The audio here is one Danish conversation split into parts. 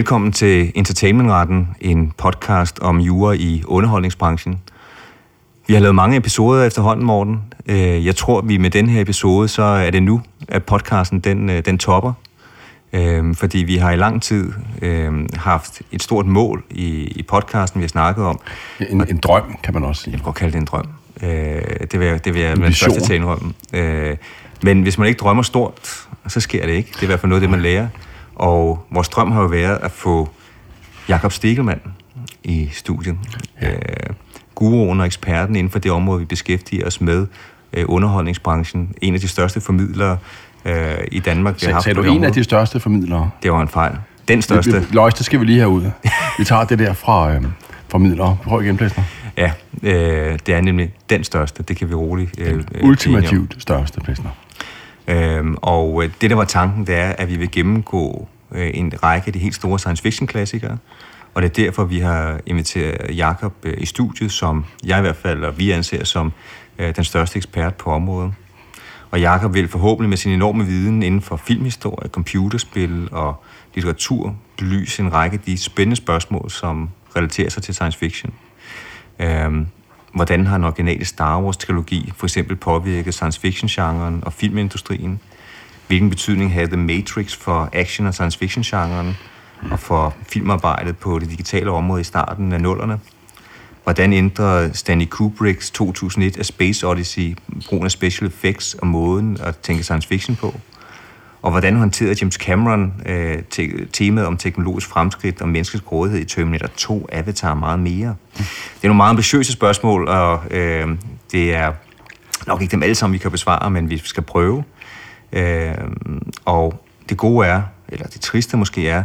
Velkommen til Entertainmentretten, en podcast om jura i underholdningsbranchen. Vi har lavet mange episoder efterhånden, Morten. Øh, jeg tror, vi med den her episode, så er det nu, at podcasten den, øh, den topper. Øh, fordi vi har i lang tid haft et stort mål i, i podcasten, vi har snakket om. En, en drøm, kan man også sige. Jeg kan godt kalde det en drøm. Det vil jeg, det vil jeg med første til indrømme. Men hvis man ikke drømmer stort, så sker det ikke. Det er i hvert fald noget, det man lærer. Og vores drøm har jo været at få Jakob Stegelmann i studiet. Ja. Øh, guruen og eksperten inden for det område, vi beskæftiger os med, øh, underholdningsbranchen. En af de største formidlere øh, i Danmark. Har haft du en område. af de største formidlere? Det var en fejl. Den største. Det, Løjs, det skal vi lige ud. Vi tager det der fra øh, formidlere. Prøv igen, Plæsner. Ja, øh, det er nemlig den største. Det kan vi roligt øh, Den ultimativt største, Plæsner. Øhm, og øh, det, der var tanken, det er, at vi vil gennemgå øh, en række af de helt store science fiction klassikere, og det er derfor, vi har inviteret Jakob øh, i studiet, som jeg i hvert fald, og vi anser som øh, den største ekspert på området. Og Jakob vil forhåbentlig med sin enorme viden inden for filmhistorie, computerspil og litteratur belyse en række af de spændende spørgsmål, som relaterer sig til science fiction. Øhm, hvordan har den originale Star Wars-trilogi for eksempel påvirket science fiction-genren og filmindustrien? Hvilken betydning havde The Matrix for action- og science fiction-genren og for filmarbejdet på det digitale område i starten af nullerne? Hvordan ændrede Stanley Kubricks 2001 A Space Odyssey brugen af special effects og måden at tænke science fiction på? Og hvordan håndterede James Cameron øh, te- temaet om teknologisk fremskridt og menneskets grådighed i Terminator 2, Avatar meget mere? Det er nogle meget ambitiøse spørgsmål, og øh, det er nok ikke dem alle sammen, vi kan besvare, men vi skal prøve. Øh, og det gode er, eller det triste måske er,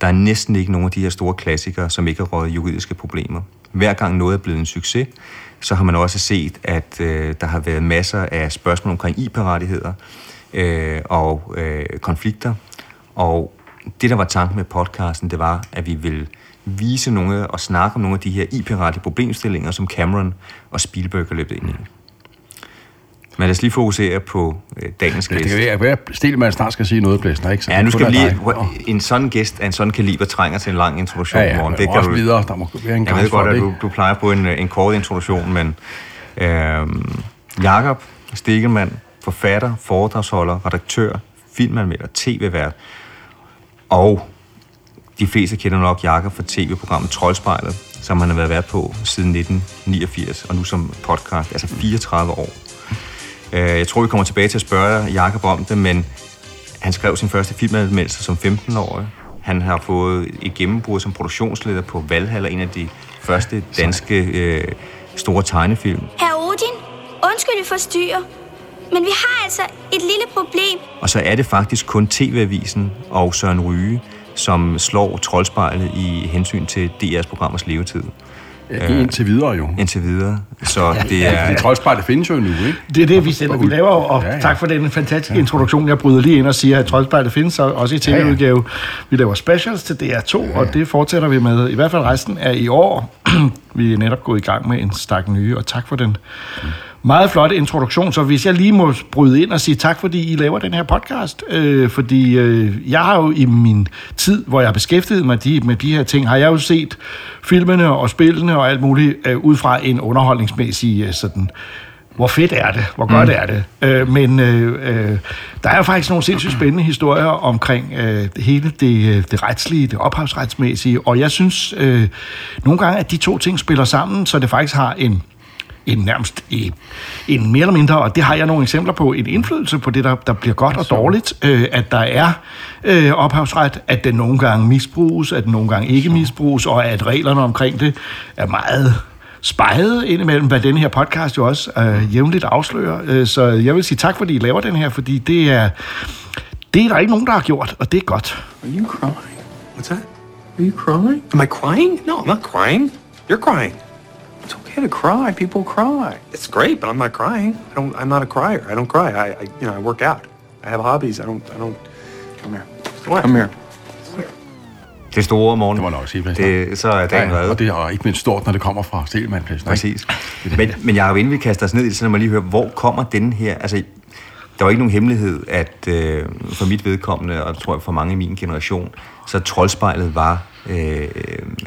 der er næsten ikke nogen af de her store klassikere, som ikke har rådet juridiske problemer. Hver gang noget er blevet en succes, så har man også set, at øh, der har været masser af spørgsmål omkring IP-rettigheder, øh, og øh, konflikter. Og det, der var tanken med podcasten, det var, at vi vil vise nogle og snakke om nogle af de her IP-rettige problemstillinger, som Cameron og Spielberg har løbet ind i. Men lad os lige fokusere på øh, dagens gæst. Det kan være, at Stilman snart skal sige noget, Blæsner, ikke? Så ja, nu skal vi lige... En sådan gæst af en sådan kaliber trænger til en lang introduktion. Ja, ja, det kan også du, videre. Der må være en Jeg ved godt, at du, du plejer på en, en kort introduktion, men... Øh, Jakob Stegelmann forfatter, foredragsholder, redaktør, filmanmelder, tv-vært. Og de fleste kender nok Jakob fra tv-programmet Troldspejlet, som han har været vært på siden 1989, og nu som podcast, altså 34 år. Øh, jeg tror, vi kommer tilbage til at spørge Jakob om det, men han skrev sin første filmanmeldelse som 15-årig. Han har fået et gennembrud som produktionsleder på Valhalla, en af de første danske øh, store tegnefilm. Herr Odin, undskyld, vi forstyrrer. Men vi har altså et lille problem. Og så er det faktisk kun TV-avisen og Søren Ryge, som slår troldspejlet i hensyn til DR's programmers levetid. Ja, er indtil videre jo. Indtil videre. Så ja, det er... Ja, det troldspejlet findes jo nu, ikke? Det er det, vi sender. Vi laver, og ja, ja. tak for den fantastiske ja. introduktion. Jeg bryder lige ind og siger, at troldspejlet findes også i tv-udgave. Ja, ja. Vi laver specials til DR2, ja, ja. og det fortsætter vi med. I hvert fald resten af i år. vi er netop gået i gang med en stak nye, og tak for den meget flot introduktion, så hvis jeg lige må bryde ind og sige tak, fordi I laver den her podcast, øh, fordi øh, jeg har jo i min tid, hvor jeg har beskæftiget mig de, med de her ting, har jeg jo set filmene og spillene og alt muligt øh, ud fra en underholdningsmæssig øh, sådan hvor fedt er det, hvor godt mm. er det. Øh, men øh, øh, der er jo faktisk nogle sindssygt spændende historier omkring øh, hele det, øh, det retslige, det ophavsretsmæssige, og jeg synes øh, nogle gange, at de to ting spiller sammen, så det faktisk har en en nærmest en mere eller mindre, og det har jeg nogle eksempler på, en indflydelse på det, der, der bliver godt og dårligt, øh, at der er øh, ophavsret, at den nogle gange misbruges, at den nogle gange ikke misbruges, og at reglerne omkring det er meget spejlet indimellem, hvad den her podcast jo også øh, jævnligt afslører. Øh, så jeg vil sige tak, fordi I laver den her, fordi det er, det er der ikke nogen, der har gjort, og det er godt. Are you crying? What's that? Are you crying? Am I crying? No, I'm not crying. You're crying. Okay to cry. People cry. It's great, but I'm not crying. I don't. I'm not a crier. I don't cry. I, I you know, I work out. I have hobbies. I don't. I don't. Come here. What? Come here. Det store morgen. Det må nok sige, det, Så er dagen ja, Og det er ikke mindst stort, når det kommer fra Stelman. Præcis. men, men jeg har jo inden vi kaster os ned i det, så må lige høre, hvor kommer den her... Altså, der var ikke nogen hemmelighed, at øh, for mit vedkommende, og tror jeg for mange i min generation, så Troldspejlet var... Øh,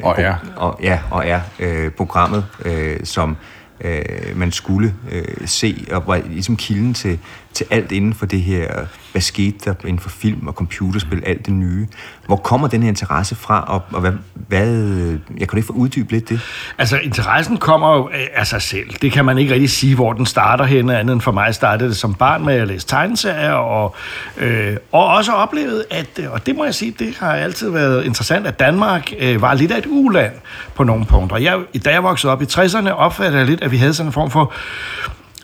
Og er. Og, ja, og er øh, programmet, øh, som øh, man skulle øh, se, og var ligesom kilden til, til alt inden for det her, hvad skete der inden for film og computerspil, alt det nye. Hvor kommer den her interesse fra, og, og hvad, hvad, øh, jeg kan ikke få uddybe lidt det? Altså, interessen kommer jo af- sig selv. Det kan man ikke rigtig sige, hvor den starter henne, andet end for mig startede det som barn med at læse tegneserier, og, øh, og også oplevet, at, øh, og det må jeg sige, det har altid været interessant, at Danmark øh, var lidt af et uland på nogle punkter. Jeg, da jeg voksede op i 60'erne, opfattede jeg lidt, at vi havde sådan en form for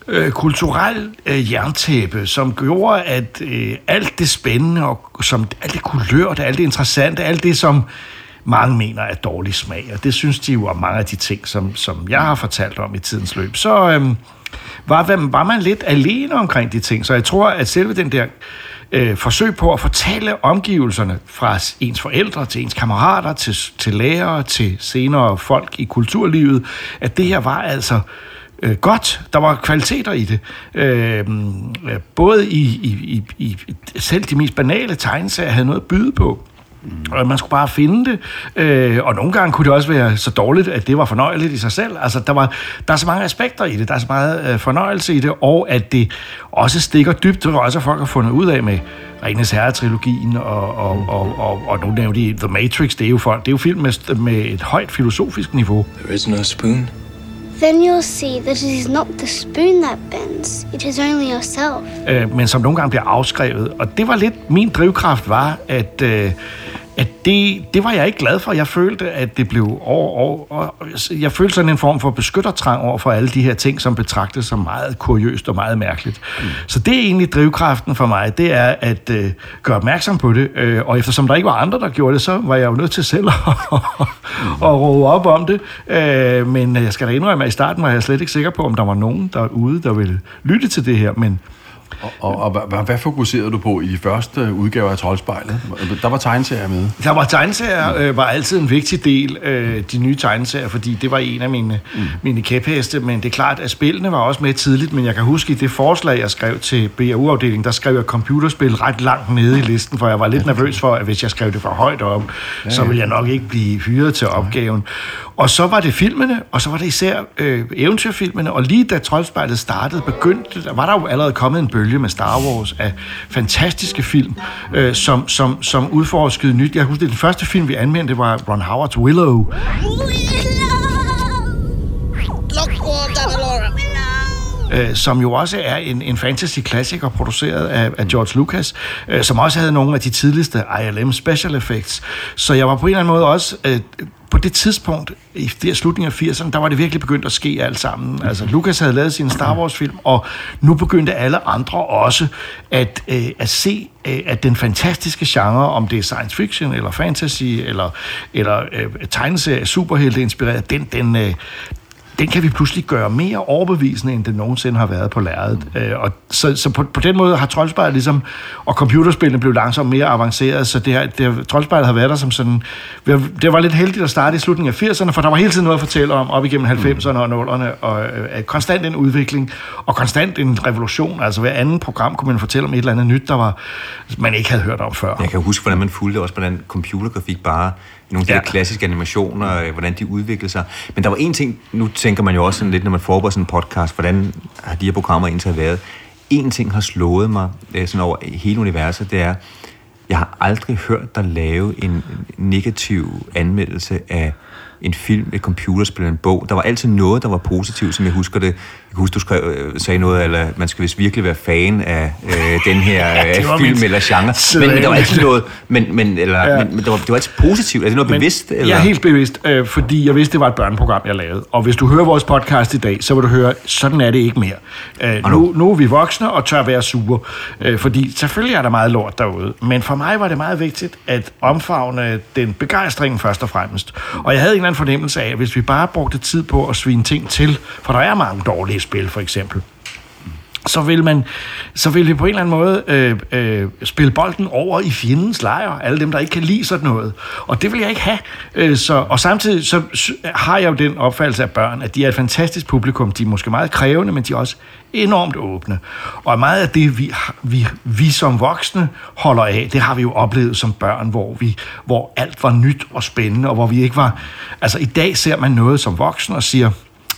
øh, kulturel øh, jerntæppe, som gjorde, at øh, alt det spændende, og som, alt det kulørt, alt det interessante, alt det, som mange mener er dårlig smag, og det synes de jo er mange af de ting, som, som jeg har fortalt om i tidens løb, så øh, var, var man lidt alene omkring de ting. Så jeg tror, at selve den der øh, forsøg på at fortælle omgivelserne fra ens forældre til ens kammerater, til, til lærere, til senere folk i kulturlivet, at det her var altså øh, godt. Der var kvaliteter i det. Øh, både i, i, i, i selv de mest banale tegneserier havde noget at byde på. Og man skulle bare finde det. Øh, og nogle gange kunne det også være så dårligt, at det var fornøjeligt i sig selv. Altså, der, var, der er så mange aspekter i det. Der er så meget øh, fornøjelse i det, og at det også stikker dybt. Det var også, at folk har fundet ud af med Renes Herre-trilogien, og, og, og, og, og nu nævnte de The Matrix. Det er jo, folk, det er jo film med, med et højt filosofisk niveau. There is no spoon. Then you'll see that it is not the spoon that bends, it is only yourself. øh, men som nogle gange bliver afskrevet. Og det var lidt, min drivkraft var, at, øh, at det, det var jeg ikke glad for. Jeg følte, at det blev over, over, over jeg følte sådan en form for beskyttertrang over for alle de her ting, som betragtes som meget kuriøst og meget mærkeligt. Mm. Så det er egentlig drivkraften for mig, det er at øh, gøre opmærksom på det. Øh, og eftersom der ikke var andre, der gjorde det, så var jeg jo nødt til selv at, at råbe op om det. Øh, men jeg skal da indrømme, at i starten var jeg slet ikke sikker på, om der var nogen derude, der ville lytte til det her. Men Og, og, og hvad, hvad fokuserede du på i de første udgaver af Troldspejlet? Der var tegneserier med. Der var tegneserier, øh, var altid en vigtig del, øh, de nye tegneserier, fordi det var en af mine, mm. mine kæpheste, men det er klart, at spillene var også med tidligt, men jeg kan huske i det forslag, jeg skrev til BAU-afdelingen, der skrev jeg computerspil ret langt nede i listen, for jeg var lidt nervøs for, at hvis jeg skrev det for højt op, ja, så ville jeg nok ikke blive hyret til opgaven. Og så var det filmene, og så var det især øh, eventyrfilmene, og lige da Troldspejlet startede, begyndte, der var der jo allerede kommet en bølge med Star Wars af fantastiske film, øh, som, som, som udforskede nyt. Jeg husker, den første film, vi anvendte, var Ron Howards Willow, øh, som jo også er en, en fantasy-klassiker produceret af, af George Lucas, øh, som også havde nogle af de tidligste ILM special effects. Så jeg var på en eller anden måde også... Øh, på det tidspunkt, i det slutningen af 80'erne, der var det virkelig begyndt at ske alt sammen. Altså, Lucas havde lavet sin Star Wars-film, og nu begyndte alle andre også at, øh, at se, øh, at den fantastiske genre, om det er science fiction, eller fantasy, eller, eller øh, tegneserie, superhelte inspireret, den, den, øh, den kan vi pludselig gøre mere overbevisende, end det nogensinde har været på lærredet. Mm. Øh, og så, så på, på den måde har Troldspejlet ligesom, og computerspillene blev langsomt mere avanceret, så det her, det, Troldspejlet har været der som sådan, det var lidt heldigt at starte i slutningen af 80'erne, for der var hele tiden noget at fortælle om, op igennem 90'erne og 0'erne, og øh, øh, konstant en udvikling, og konstant en revolution, altså hver anden program kunne man fortælle om et eller andet nyt, der var, man ikke havde hørt om før. Jeg kan huske, hvordan man fulgte også, hvordan computergrafik bare nogle af de Ja. klassiske animationer, øh, hvordan de udviklede sig. Men der var en ting, nu tænker man jo også sådan lidt, når man forbereder sådan en podcast, hvordan har de her programmer indtil været. En ting har slået mig øh, sådan over hele universet, det er, jeg har aldrig hørt dig lave en negativ anmeldelse af en film, et computerspil en bog. Der var altid noget, der var positivt, som jeg husker det. Kan huske, du skrev, øh, sagde noget, eller man skal vist virkelig være fan af øh, den her var øh, film mit eller genre. Men, men der var altid noget, men, men, eller, Ja. ja. men, men det, var, det var altid positivt. Er det noget Men bevidst? Eller? Jeg er helt bevidst, øh, fordi jeg vidste, det var et børneprogram, jeg lavede. Og hvis du hører vores podcast i dag, så vil du høre, sådan er det ikke mere. Øh, nu, nu- nu er vi voksne og tør være sure. Øh, fordi selvfølgelig er der meget lort derude. Men for mig var det meget vigtigt at omfavne den begejstring først og fremmest. Og jeg havde en eller anden fornemmelse af, at hvis vi bare brugte tid på at svine ting til, for der er mange dårlige spil for eksempel, så vil man så vil vi på en eller anden måde øh, øh, spille bolden over i fjendens lejr, alle dem, der ikke kan lide sådan noget. Og det vil jeg ikke have. Øh, så, og samtidig så har jeg jo den opfattelse af børn, at de er et fantastisk publikum. De er måske meget krævende, men de er også enormt åbne. Og meget af det, vi, vi, vi som voksne holder af, det har vi jo oplevet som børn, hvor, vi, hvor alt var nyt og spændende, og hvor vi ikke var... Altså i dag ser man noget som voksen og siger,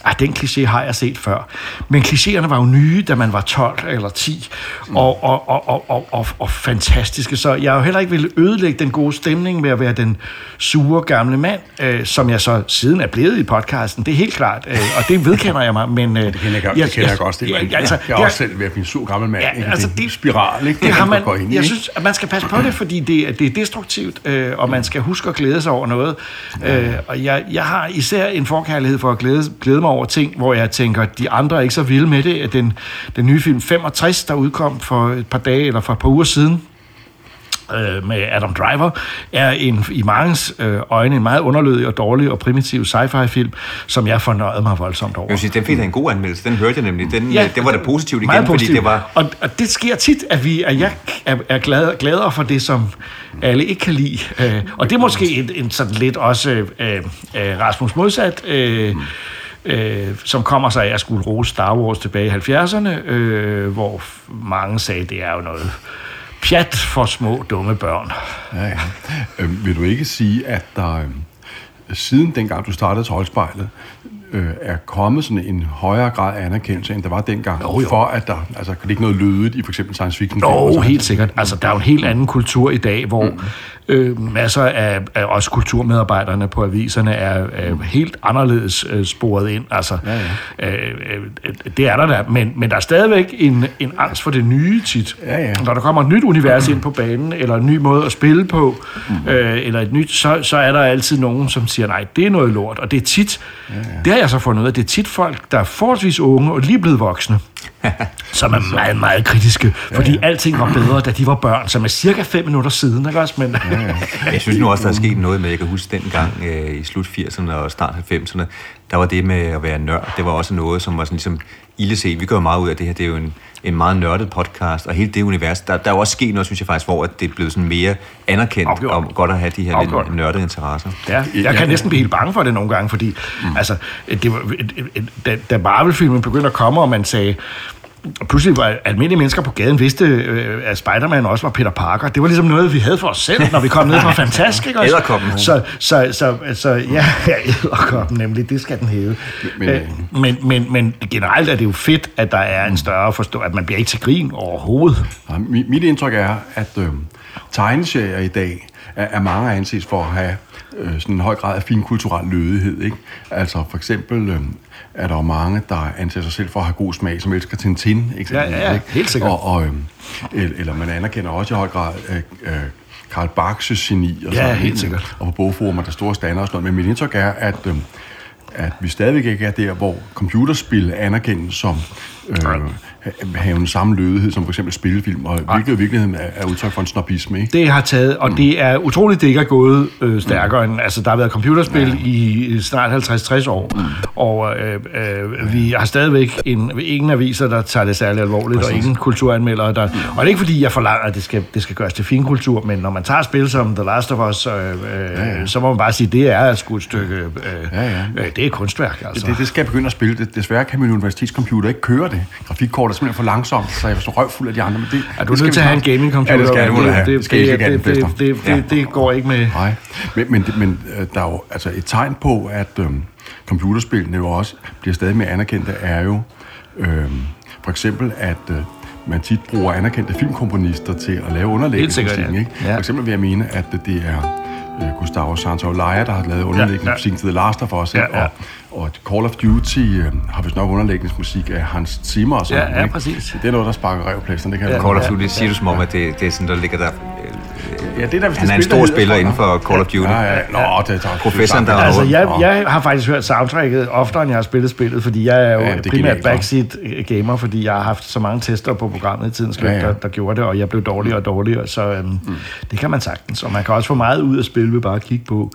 Ah, den kliché har jeg set før. Men klichéerne var jo nye, da man var 12 eller 10, mm. og, og, og, og, og, og, og fantastiske. Så jeg har jo heller ikke ville ødelægge den gode stemning med at være den sure gamle mand, øh, som jeg så siden er blevet i podcasten. Det er helt klart, øh, og det vedkender jeg mig. Men, øh, det kender jeg, godt, jeg, det kender jeg godt. Det, jeg, altså, jeg, er også selv ved at blive sur gammel mand. Ja, ikke? altså, det, det spiral, ikke? Det, det har man, ind, jeg synes, at man skal passe på det, fordi det, det er destruktivt, øh, og man skal huske at glæde sig over noget. Øh, og jeg, jeg har især en forkærlighed for at glæde, glæde mig over ting, hvor jeg tænker, at de andre er ikke så vilde med det. Den, den nye film 65, der udkom for et par dage eller for et par uger siden, øh, med Adam Driver, er en, i mange øh, øjne en meget underlødig og dårlig og primitiv sci-fi film, som jeg fornøjede mig voldsomt over. Jeg synes, den fik en god anmeldelse. Den hørte jeg nemlig. Den, ja, det var da positivt igen, positivt. fordi det var... Og, og det sker tit, at, vi, at jeg er, er glad, gladere for det, som alle ikke kan lide. Øh, og det er måske en, en sådan lidt også øh, øh, Rasmus modsat... Øh, mm øh, som kommer sig af at skulle rose Star Wars tilbage i 70'erne, øh, hvor mange sagde, det er jo noget pjat for små, dumme børn. Ja, ja. Øh, vil du ikke sige, at der øh, siden dengang du startede Troldspejlet, øh, er kommet sådan en højere grad af anerkendelse, end der var dengang, jo, jo. for at der altså, kan ikke noget lødigt i for eksempel science fiction? Jo, helt sikkert. Altså, der er jo en helt anden kultur i dag, hvor mm. øh, masser af, af også kulturmedarbejderne på aviserne er, er helt anderledes øh, sporet ind. Altså, ja, ja. Øh, øh, det er der da, men, men der er stadigvæk en, en angst for det nye tit. Ja, ja. Når der kommer et nyt univers ind på banen, eller en ny måde at spille på, mm. øh, eller et nyt, så, så er der altid nogen, som siger, nej, det er noget lort, og det er tit, ja, ja. det har jeg så fundet ud af, det er tit folk, der er forholdsvis unge og lige blevet voksne, som er meget, meget kritiske, fordi ja, ja. alting var bedre, da de var børn, som er cirka fem minutter siden, ikke også? Men... Ja, ja. Jeg synes nu også, der er sket noget med, jeg kan huske dengang øh, i slut 80'erne og start 90'erne, der var det med at være nørd, det var også noget, som var sådan ligesom ildeset. Vi gør meget ud af det her, det er jo en, en meget nørdet podcast, og hele det univers, der, der er jo også sket noget, synes jeg faktisk, hvor det er blevet sådan mere anerkendt Afgjort. og godt at have de her Afgjort. lidt nørdede interesser. Ja, jeg kan næsten blive helt bange for det nogle gange, fordi mm. altså, det var, da, da Marvel-filmen begyndte at komme, og man sagde, pludselig var almindelige mennesker på gaden vidste, øh, at Spider-Man også var Peter Parker. Det var ligesom noget, vi havde for os selv, når vi kom ned fra Fantastisk. Æderkoppen. Så, så, så, så ja, ja æderkoppen nemlig, det skal den hæve. Men, øh, men, men, men generelt er det jo fedt, at der er en større forstå, at man bliver ikke til grin overhovedet. Ja, mit indtryk er, at øh, tegneserier i dag er, er mange anses for at have øh, sådan en høj grad af finkulturel lødighed. Ikke? Altså for eksempel øh, er der jo mange, der anser sig selv for at have god smag, som elsker Tintin. Ikke? Ja, ja, ja, helt sikkert. Og, og, øh, eller man anerkender også i høj grad øh, øh, Karl Barks geni. Og ja, sådan, helt sikkert. Og på bogformer, der store stander og sådan noget. Men mit indtryk er, at, øh, at vi stadigvæk ikke er der, hvor computerspil anerkendes som øh, have en samme lødighed som for eksempel spillefilm, og hvilket i virkeligheden er, er udtryk for en snobisme. Ikke? Det har taget, og mm. det er utroligt, det ikke er gået øh, stærkere mm. end, altså der har været computerspil ja. i snart 50-60 år, mm. og øh, øh, vi har stadigvæk en, ingen aviser, der tager det særlig alvorligt, Præcis. og ingen kulturanmeldere, der, mm. og det er ikke fordi, jeg forlanger, at det skal, det skal gøres til fin kultur, men når man tager spil som The Last of Us, øh, øh, ja, ja. så må man bare sige, det er et skudt stykke, øh, ja, ja. Øh, det er kunstværk. Altså. Det, det skal jeg begynde at spille. Desværre kan min universitetscomputer ikke køre det. Grafikkort simpelthen for langsomt, så jeg var så røvfuld af de andre. Men det, er du nødt til at have en gaming computer? Ja, det skal jeg have. Det, det, det, det, det, det, det, det går ikke med. Nej, men, men, men øh, der er jo altså et tegn på, at øhm, computerspillene jo også bliver stadig mere anerkendte, er jo øhm, for eksempel, at øh, man tit bruger anerkendte filmkomponister til at lave underlæggende musik. Ja. Ikke? Ja. For eksempel vil jeg mene, at det er øh, Gustavo Santaolalla, der har lavet underlæggende ja, ja. til The Last of Us, ja, ja. Og, og Call of Duty øh, har vist nok underlægningsmusik af Hans Zimmer og sådan Ja, ja, præcis. Det er noget, der sparker revplæsterne, det kan ja, Call of Duty siger du som om, at det, det er sådan, der ligger der Ja, det er der, hvis han er en stor spiller inden for Call of Duty. Ja, ja. Nå, det er Professoren, der er Altså, jeg, jeg har faktisk hørt soundtracket oftere, end jeg har spillet spillet, fordi jeg er jo Ja, ja, det primært backseat gamer, fordi jeg har haft så mange tester på programmet i tidens løb, Ja, ja, ja. ja. der, der gjorde det, og jeg blev dårligere og dårligere, så øhm, mm. det kan man sagtens. Og man kan også få meget ud af spil ved bare at kigge på,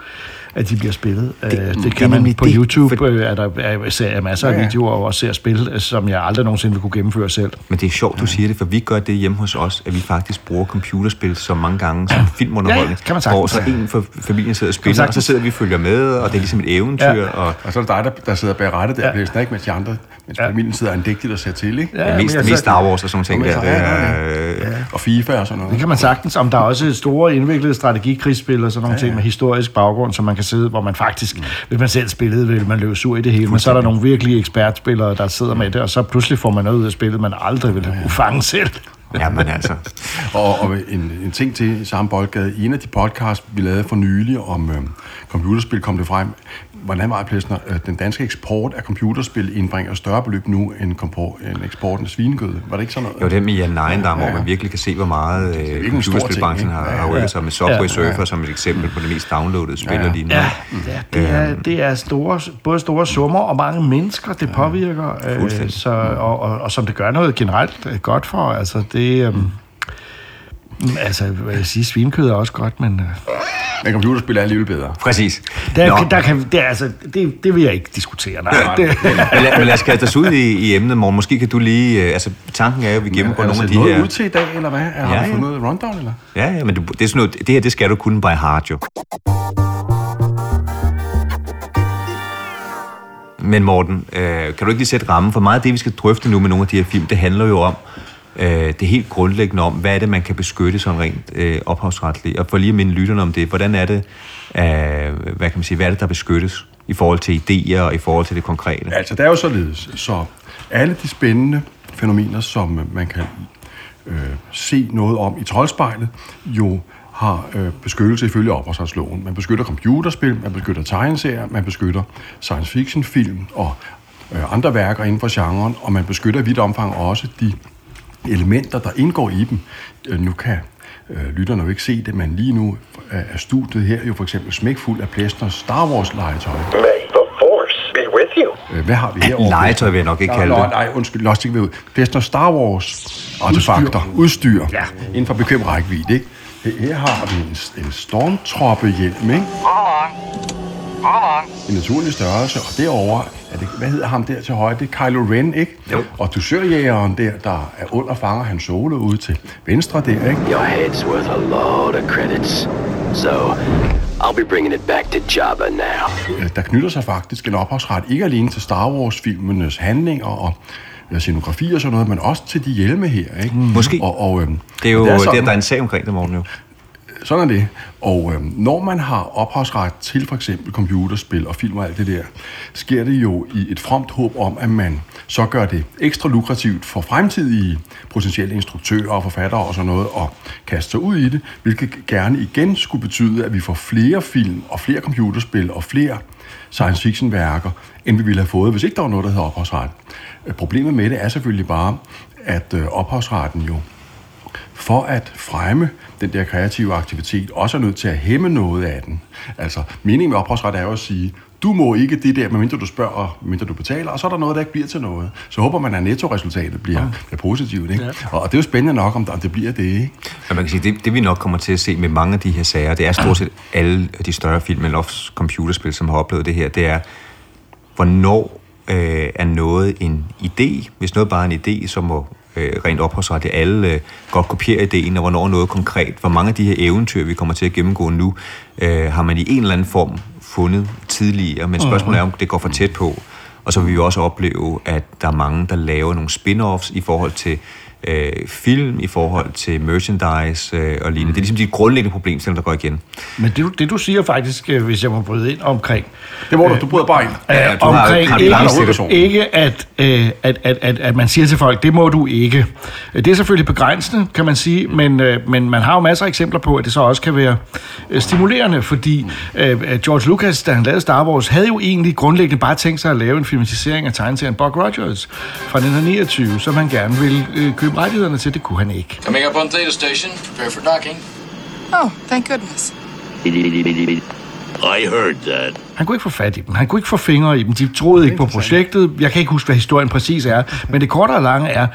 at de bliver spillet. Det, øh, det det kan man nemlig på det, YouTube, for- øh, er der er, ser jeg masser af Ja, ja. videoer og ser spil, øh, som jeg aldrig nogensinde vil kunne gennemføre selv. Men det er sjovt, du siger det, for vi gør det hjemme hos os, at vi faktisk bruger computerspil så mange gange som filmunderholdning. Ja, kan man sagtens. Hvor så en for familien sidder og spiller, og så sidder vi og følger med, og det er ligesom et eventyr. Ja. Og Og så er det dig, der, der sidder bag rettet der, Ja. ja. ikke? mens de andre, mens Ja. ja. familien sidder andægtigt og ser til, ikke? ja, men mest, mest Star Wars og sådan ting. Ja, Der, ja, det Og FIFA og sådan noget. Det kan man sagtens, om der er også store indviklede strategikrigsspil og sådan nogle ja, ting med historisk baggrund, som man kan sidde, hvor man faktisk, mm. hvis man selv spillede, vil man løbe sur i det hele, men så er der nogle virkelig ekspertspillere, der sidder med det, og så pludselig får man noget ud af spillet, man aldrig ville kunne fange selv. ja, men altså. Og, og en, en ting til samme boldgade. I en af de podcasts, vi lavede for nylig om øh, computerspil, kom det frem, hvordan var Plesner, øh, den danske eksport af computerspil indbringer større beløb nu end, kompor- end eksporten af svinegøde. Var det ikke sådan noget? Jo, det med Jan Neindam, hvor Ja, ja. man virkelig kan se, hvor meget øh, computerspilbranchen ting, har, ikke? har rykket sig med Subway Ja. Surfer som et eksempel på det mest downloadede spil Ja, ja. lige nu. Ja, ja det, er, det er store, både store summer og mange mennesker, det påvirker, øh, så, og, og, og som det gør noget generelt øh, godt for. Altså, det... Øh, Altså, hvad jeg sige, svinekød er også godt, men øh, Men computerspil er alligevel bedre. Præcis. der, Nå, der kan, det, er altså, det, det vil jeg ikke diskutere. Nej, det, men, lad, men lad os kaste os ud i, i emnet, Morgen. Måske kan du lige... Øh, altså, tanken er jo, at vi gennemgår der nogle af de noget her... ud til i dag, eller hvad? Er, har Ja, du ja. fået noget rundown, eller? Ja, ja, men du, det, er sådan noget, det her, det skal du kunne by heart, jo. Men Morten, øh, kan du ikke lige sætte rammen? For meget af det, vi skal drøfte nu med nogle af de her film, det handler jo om, øh, det helt grundlæggende om, hvad er det, man kan beskytte sådan rent øh, ophavsretligt? Og for lige at minde lytterne om det, hvordan er det, øh, hvad kan man sige, hvad er det, der beskyttes i forhold til idéer og i forhold til det konkrete? Altså, det er jo således, så alle de spændende fænomener, som man kan øh, se noget om i troldspejlet, jo har øh, beskyttelse ifølge ophavsretsloven. Man beskytter computerspil, man beskytter tegneserier, man beskytter science fiction film og øh, andre værker inden for genren, og man beskytter i vidt omfang også de elementer, der indgår i dem. Øh, nu kan øh, lytterne jo ikke se det, men lige nu øh, er studiet her jo for eksempel smækfuld af Plesners Star Wars-legetøj. May the Force be with you. Øh, Hvad har vi her? Legetøj vil jeg nok ikke kalde det. Nej, undskyld, Lost ikke ved ud. Plesner Star Wars artefakter, udstyr, ja. inden for bekvem rækkevidde, ikke? Her- Her har vi en, en stormtroppehjelm, ikke? En naturlig størrelse, og derovre, er det, hvad hedder ham der til højre? Det er Kylo Ren, ikke? Jo. Og dusørjægeren der, der er under fanger han solo ude til venstre der, ikke? Your head's worth a lot of credits. So, I'll be bringing it back to Jabba now. Øh, Der knytter sig faktisk en ophavsret, ikke alene til Star Wars-filmenes handlinger og øh, scenografi og sådan noget, men også til de hjelme her, ikke? Måske. Og, og, øhm, Det er jo og det er sådan- der er en sag omkring det, Morten, jo. Sådan er det. Og øh, når man har ophavsret til for eksempel computerspil og film og alt det der, sker det jo i et fromt håb om, at man så gør det ekstra lukrativt for fremtidige potentielle instruktører og forfattere og sådan noget at kaste sig ud i det, hvilket gerne igen skulle betyde, at vi får flere film og flere computerspil og flere science fiction værker, end vi ville have fået, hvis ikke der var noget, der hedder ophavsret. Øh, problemet med det er selvfølgelig bare, at øh, ophavsretten jo for at fremme den der kreative aktivitet, også er nødt til at hæmme noget af den. Altså, meningen med ophavsret er jo at sige, du må ikke det der, medmindre du spørger, og medmindre du betaler, og så er der noget, der ikke bliver til noget. Så håber man, at nettoresultatet bliver, bliver positivt. Ikke? Ja. Og det er jo spændende nok, om, det bliver det. Ikke? Men man kan sige, det, det vi nok kommer til at se med mange af de her sager, det er stort set alle de større film, eller også computerspil, som har oplevet det her, det er, hvornår øh, er noget en idé, hvis noget bare er en idé, så må øh, rent ophavsret, alle øh, godt kopierer ideen, og hvornår noget konkret. Hvor mange af de her eventyr, vi kommer til at gennemgå nu, øh, har man i en eller anden form fundet tidligere, men spørgsmålet er, om det går for tæt på. Og så vil vi også opleve, at der er mange, der laver nogle spin-offs i forhold til øh, film, i forhold til merchandise øh, og lignende. Det er ligesom de grundlæggende problemstillinger, der går igen. Men det, du- det du siger faktisk, øh, hvis jeg må bryde ind omkring, Det må du, du bryder bare ind. Ja, øh, du har- omkring har ikke, lang situation. ikke at, øh, at, at, at, at man siger til folk, det må du ikke. Øh, Det er selvfølgelig begrænsende, kan man sige, men, øh, men man har jo masser af eksempler på, at det så også kan være øh, stimulerende, fordi øh, George Lucas, da han lavede Star Wars, havde jo egentlig grundlæggende bare tænkt sig at lave en filmatisering af tegneserien Buck Rogers fra 1929, som han gerne ville øh, købe rettighederne til. Det kunne han ikke. Coming up on Theta Station. Prepare for docking. Oh, thank goodness. I heard that. Han kunne ikke få fat i dem. Han kunne ikke få fingre i dem. De troede ikke på projektet. Jeg kan ikke huske, hvad historien præcis er. Men det korte og lange er,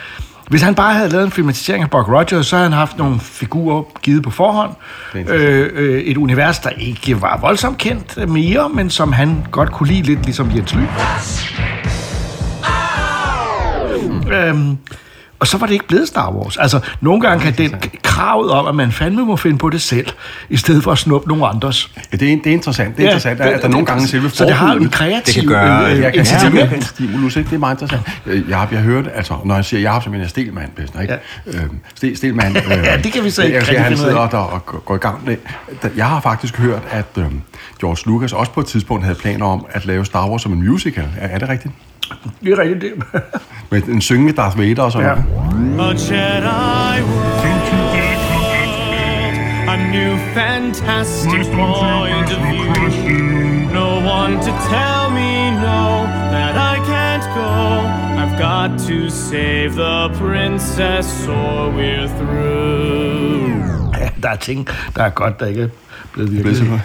hvis han bare havde lavet en filmatisering af Buck Rogers, så havde han haft nogle figurer givet på forhånd. Øh, øh, et univers, der ikke var voldsomt kendt mere, men som han godt kunne lide lidt, ligesom Jens Ly. Øhm, og så var det ikke blevet Star Wars. Altså, nogle gange kan den kravet om, at man fandme må finde på det selv, i stedet for at snuppe nogle andres. Ja, det er, det er interessant. Det er ja, interessant, at der nogle gange selve Så det har en kreativ Det kan gøre- øh, jeg kan incitament. en stimulus, ikke? Det er meget interessant. Øh, Jeg har, jeg har hørt, altså, når jeg siger jeg har, så mener jeg Stelman bedst, ikke? Ja. Øh, Stel, Stelman, øh, Ja, det kan vi så ikke jeg, jeg, Han sidder der og går- i gang med. Jeg har faktisk hørt, at øh, George Lucas også på et tidspunkt havde planer om at lave Star Wars som en musical. Er, er det rigtigt? Det er rigtigt det. Med en syngende Darth Vader og sådan Ja. noget. Jedi world, a new fantastic point of view. No one to tell me no, that I can't go. I've got to save the princess, so we're through. Ja, der er ting, der er godt, der ikke blevet Blev virkelig. noget.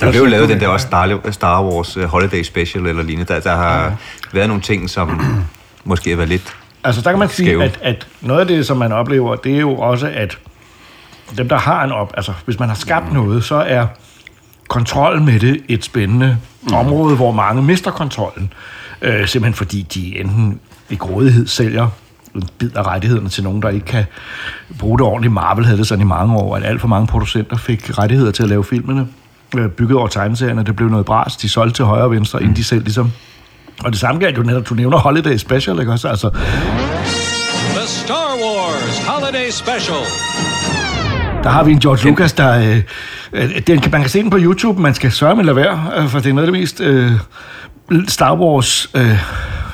Der blev jo lavet den der også Star, Wars øh, Holiday Special eller lignende. Der, der har været nogle ting, som måske har været lidt... Altså, der kan man sige, at, at noget af det, som man oplever, det er jo også, at dem, der har en op... Altså, hvis man har skabt noget, så er kontrol med det et spændende mm. område, hvor mange mister kontrollen. Øh, simpelthen fordi de enten i grådighed sælger en bid af rettighederne til nogen, der ikke kan bruge det ordentligt. Marvel havde det sådan i mange år, at alt for mange producenter fik rettigheder til at lave filmene, øh, bygget over tegneserierne. Det blev noget bras. De solgte til højre og venstre, mm. inden de selv ligesom... Og det samme galt jo netop, du nævner Holiday Special, ikke også? Altså, The Star Wars Holiday Special. Der har vi en George Lucas, der... Øh, øh, den, kan- man kan se den på YouTube, man skal sørge med at lade være, øh, for det er noget af det mest øh, Star Wars øh,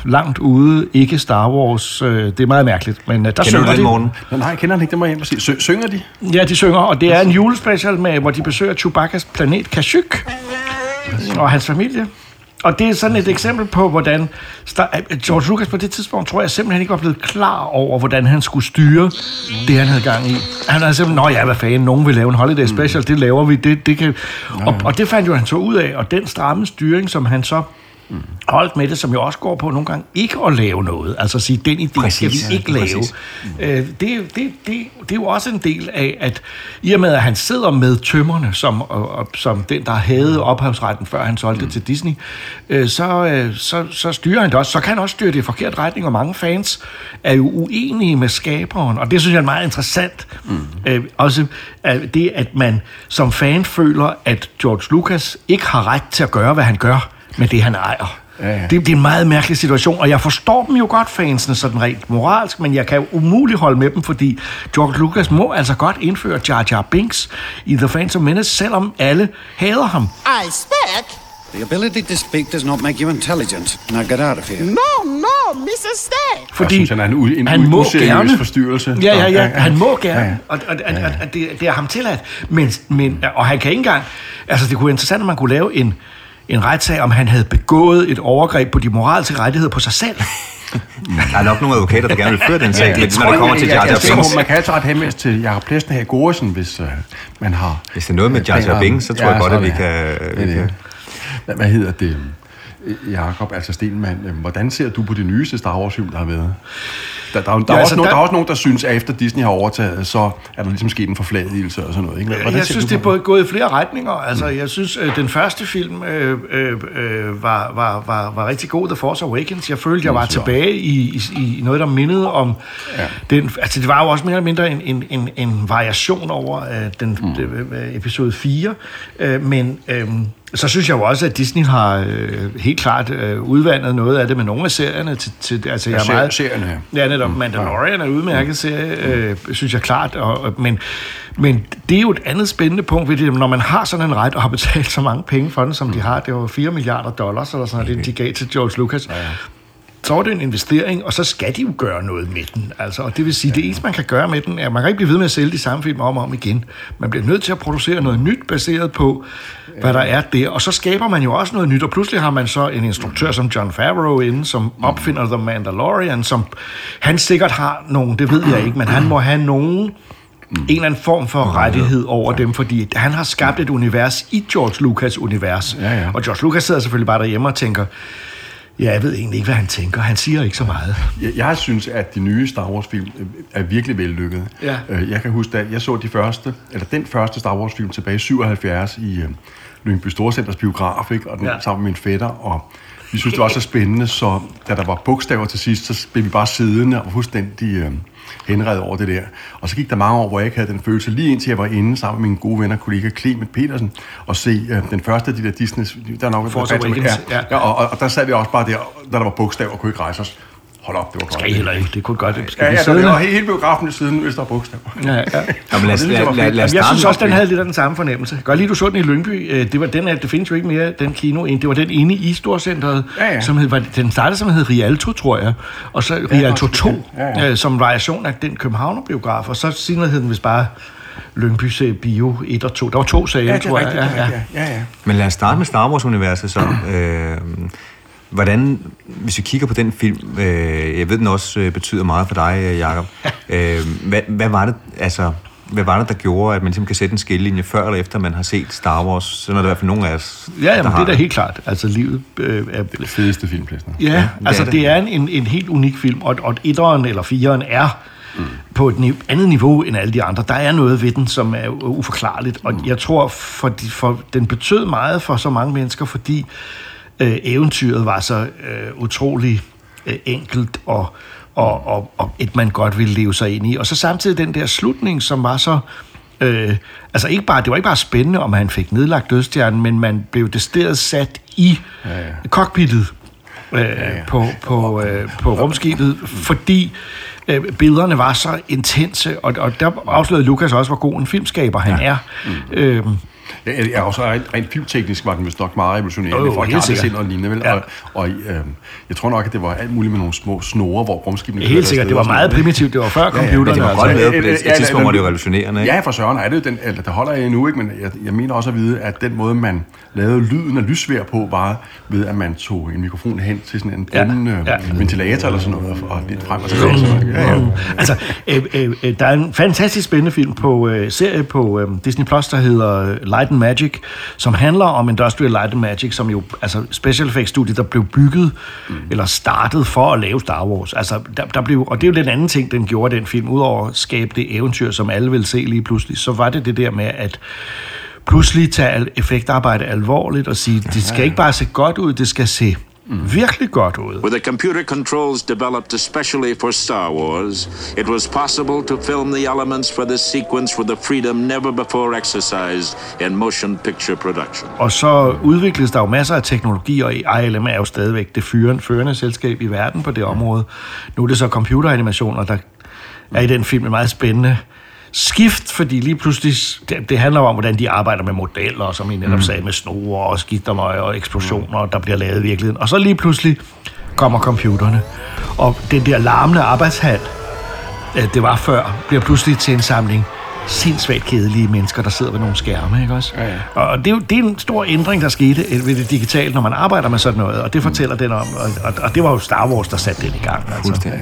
langt ude, ikke Star Wars. Øh, det er meget mærkeligt, men øh, der Kender synger den, de. Morten? Nå, nej, kender den ikke. Det må jeg hjem. Sø- synger de? Ja, de synger, og det er en julespecial, med, hvor de besøger Chewbacca's planet Kashyyyk og hans familie. Og det er sådan et eksempel på, hvordan Star- at George Lucas på det tidspunkt, tror jeg simpelthen ikke var blevet klar over, hvordan han skulle styre det, han havde gang i. Han havde simpelthen, nå ja, hvad fanden, nogen vil lave en holiday special, det laver vi, det, det kan... Og, og det fandt jo han så ud af, og den stramme styring, som han så holdt med det, som jo også går på nogle gange ikke at lave noget. Altså at sige, den idé Præcis, skal vi ja, ikke lave. præcis. Øh, det, det, det, det er jo også en del af, at i og med, at han sidder med tømmerne, som, og, og, som den, der havde ophavsretten, før han solgte mm. det til Disney, øh, så, øh, så, så styrer han det også. Så kan han også styre det i forkert retning, og mange fans er jo uenige med skaberen, og det synes jeg er meget interessant. Mm. Øh, også det, at man som fan føler, at George Lucas ikke har ret til at gøre, hvad han gør med det, han ejer. Ja, ja. Det, det er en meget mærkelig situation, og jeg forstår dem jo godt, fansene, sådan rent moralsk, men jeg kan jo umuligt holde med dem, fordi George Lucas må altså godt indføre Jar Jar Binks i The Phantom Menace, selvom alle hader ham. I speak? The ability to speak does not make you intelligent. Now get out of here. No, no, Mrs. Stag. Fordi Jeg synes, han er en, u- en han må gerne. forstyrrelse. Ja, ja, ja, han må gerne, Ja, ja. og, og, og, og, og det, det er ham tilladt. Men, men, og han kan ikke engang... Altså, det kunne være interessant, at man kunne lave en, en retssag, om han havde begået et overgreb på de moralske rettigheder på sig selv. Der er nok nogle advokater, der gerne vil føre den sag, Ja, men det når det kommer jeg- til Jar Jar Binks, Man kan altid ret henvendelse til Jacob i Goresen, hvis øh, man har... hvis det er noget med Jar Jar Binks, så tror jeg godt, at vi kan... Hvad, hvad hedder det? Jakob, altså Stenmann, øh, hvordan ser du på de nyeste Star Wars film, der har været? Der, der, der, Ja, er altså, også nogen, der- der er også nogen, der synes, at efter Disney har overtaget, så er der ligesom sket en forfladigelse og sådan noget. Ikke? Hvordan jeg synes, du det er både gået i flere retninger. Altså, jeg synes, øh, den første film øh, øh, øh, var, var, var, var rigtig god, The Force Awakens. Jeg følte, jeg var tilbage i, i, i noget, der mindede om ja. den... Altså, det var jo også mere eller mindre en, en, en, en variation over øh, den mm. øh, episode 4. Øh, men... Øh, så synes jeg jo også, at Disney har øh, helt klart øh, udvandet noget af det med nogle af serierne. Til, til, altså, jeg er ser- meget, serierne, Ja, netop. Mm. Mandalorian er en udmærket serie, øh, synes jeg klart. Og, og, men, men det er jo et andet spændende punkt ved det, når man har sådan en ret og har betalt så mange penge for den, som de har. Det var 4 milliarder dollars, eller sådan noget, det de gav til George Lucas. Ja, ja. Så var det en investering, og så skal de jo gøre noget med den. Altså, og det vil sige, det eneste, man kan gøre med den, er, at man kan ikke blive ved med at sælge de samme film om og om igen. Man bliver nødt til at producere noget nyt, baseret på, hvad der er der. Og så skaber man jo også noget nyt, og pludselig har man så en instruktør som John Favreau inde, som opfinder The Mandalorian, som han sikkert har nogen, det ved jeg ikke, men han må have nogen en eller anden form for rettighed over ja. dem, fordi han har skabt et univers i George Lucas univers. Ja, ja. Og George Lucas sidder selvfølgelig bare derhjemme og tænker, ja, jeg ved egentlig ikke, hvad han tænker. Han siger ikke så meget. Jeg, jeg synes, at de nye Star Wars-film øh, er virkelig vellykket. Ja. Øh, Jeg kan huske, at jeg så de første, eller den første Star Wars-film tilbage i 77 i øh, Lyngby Storcenters biograf, ikke? og den Ja. ja. sammen med min fætter, og vi synes, det var så spændende, så da der var bogstaver til sidst, så blev vi bare siddende og fuldstændig øh, henredet over det der. Og så gik der mange år, hvor jeg ikke havde den følelse, lige indtil jeg var inde sammen med min gode ven og kollega Clement Petersen, og se øh, den første af de der Disney, der er nok Force Awakens, ja. ja, ja og, og, og, der sad vi også bare der, da der var bogstaver, og kunne ikke rejse os. Hold op, det var godt. Skal I heller ikke. Det kunne godt. Skal Ja, ja, der var hele, biografen i siden, hvis der var bogstaver. Ja, ja. Ja, men lad, det lad, lad, lad Jamen, jeg starte synes også, den havde lidt af den samme fornemmelse. Godt lige, du så den i Lyngby. Øh, Det, var den, det findes jo ikke mere, den kino. Det var den inde i Storcenteret, Ja, ja. som hed, var, den startede som hed Rialto, tror jeg. Og så Rialto også 2, det. Ja, ja. øh, som variation af den Københavner-biograf. Og så senere hed den vist bare Lyngbys øh, Bio 1 og 2. Der var to sager, Ja, det tror er jeg. rigtigt, Ja, ja, ja. ja, ja. Men lad os starte med Star Wars-universet så. Øh, hvordan, hvis vi kigger på den film, øh, jeg ved, den også øh, betyder meget for dig, øh, Jacob. Øh, hvad, hvad, var det, altså, hvad var det, der gjorde, at man ligesom kan sætte en skillelinje før eller efter, man har set Star Wars? Sådan er det i hvert fald nogle af os, Ja, der jamen, det har er da helt klart. Altså, livet øh, er... Det fedeste filmplads. Ja, Ja, ja det altså er det. det er en, en, helt unik film, og, og etteren eller fireren er mm. på et niv- andet niveau end alle de andre. Der er noget ved den, som er u- uforklarligt, og jeg tror, for, de, for den betød meget for så mange mennesker, fordi øh, eventyret var så øh, utrolig øh, enkelt og, og, og, og et, man godt ville leve sig ind i. Og så samtidig den der slutning, som var så... Øh, altså ikke bare, det var ikke bare spændende, om han fik nedlagt dødstjernen, men man blev decideret sat i ja, ja. cockpittet øh, ja, ja. på, på, øh, på rumskibet, fordi øh, billederne var så intense, og, og der afslørede Lukas også, hvor god en filmskaber han ja. er. Mm. Øhm, Ja, jeg er også rent, rent filmteknisk var den vist nok meget revolutionerende. Jo, sikkert. set noget lignende, vel? Ja. Og, og øh, jeg tror nok, at det var alt muligt med nogle små snore, hvor rumskibene Helt sikkert, det var meget primitivt, det var før computerne. Men det var altså. godt lavet på det. Ja, Et tidspunkt var det jo ja, revolutionerende, ikke? Ja, for søren er det jo den, eller det holder jeg endnu, ikke? men jeg, jeg mener også at vide, at den måde, man lavede lyden af lysvær på, var ved, at man tog en mikrofon hen til sådan en Ja, brunnen ja. ja. ventilator eller sådan noget, og, og lidt frem og tilbage. Ja, ja. Altså, øh, øh, øh, der er en fantastisk spændende film på øh, serie på øh, Disney Plus, der hedder øh, Light and Magic, som handler om Industrial Light and Magic, som jo, altså special effects studie, der blev bygget mm. eller startet for at lave Star Wars. Altså, der, der blev, og det er jo den anden ting, den gjorde den film, udover at skabe det eventyr, som alle vil se lige pludselig, så var det det der med, at pludselig tage effektarbejde alvorligt og sige, det skal ikke bare se godt ud, det skal se virkelig godt ud. With the computer controls developed especially for Star Wars, it was possible to film the elements for this sequence with a freedom never before exercised in motion picture production. Og så udvikles der jo masser af teknologi, og ILM er jo stadigvæk det førende, førende selskab i verden på det område. Nu er det så computeranimationer, der er i den film et meget spændende skift, fordi lige pludselig, det, det handler om, hvordan de arbejder med modeller, som I netop mm. sagde, med snore og skittermøg og eksplosioner, der bliver lavet i virkeligheden. Og så lige pludselig kommer computerne. Og den der larmende arbejdshal, øh, det var før, bliver pludselig til en samling sindssygt kedelige mennesker, der sidder ved nogle skærme, ikke også? Ja, ja. Og det er, jo, det er en stor ændring, der skete øh, ved det digitale, når man arbejder med sådan noget, og det fortæller den om, og, og, og det var jo Star Wars, der satte den i gang. Altså. Fuldstændig.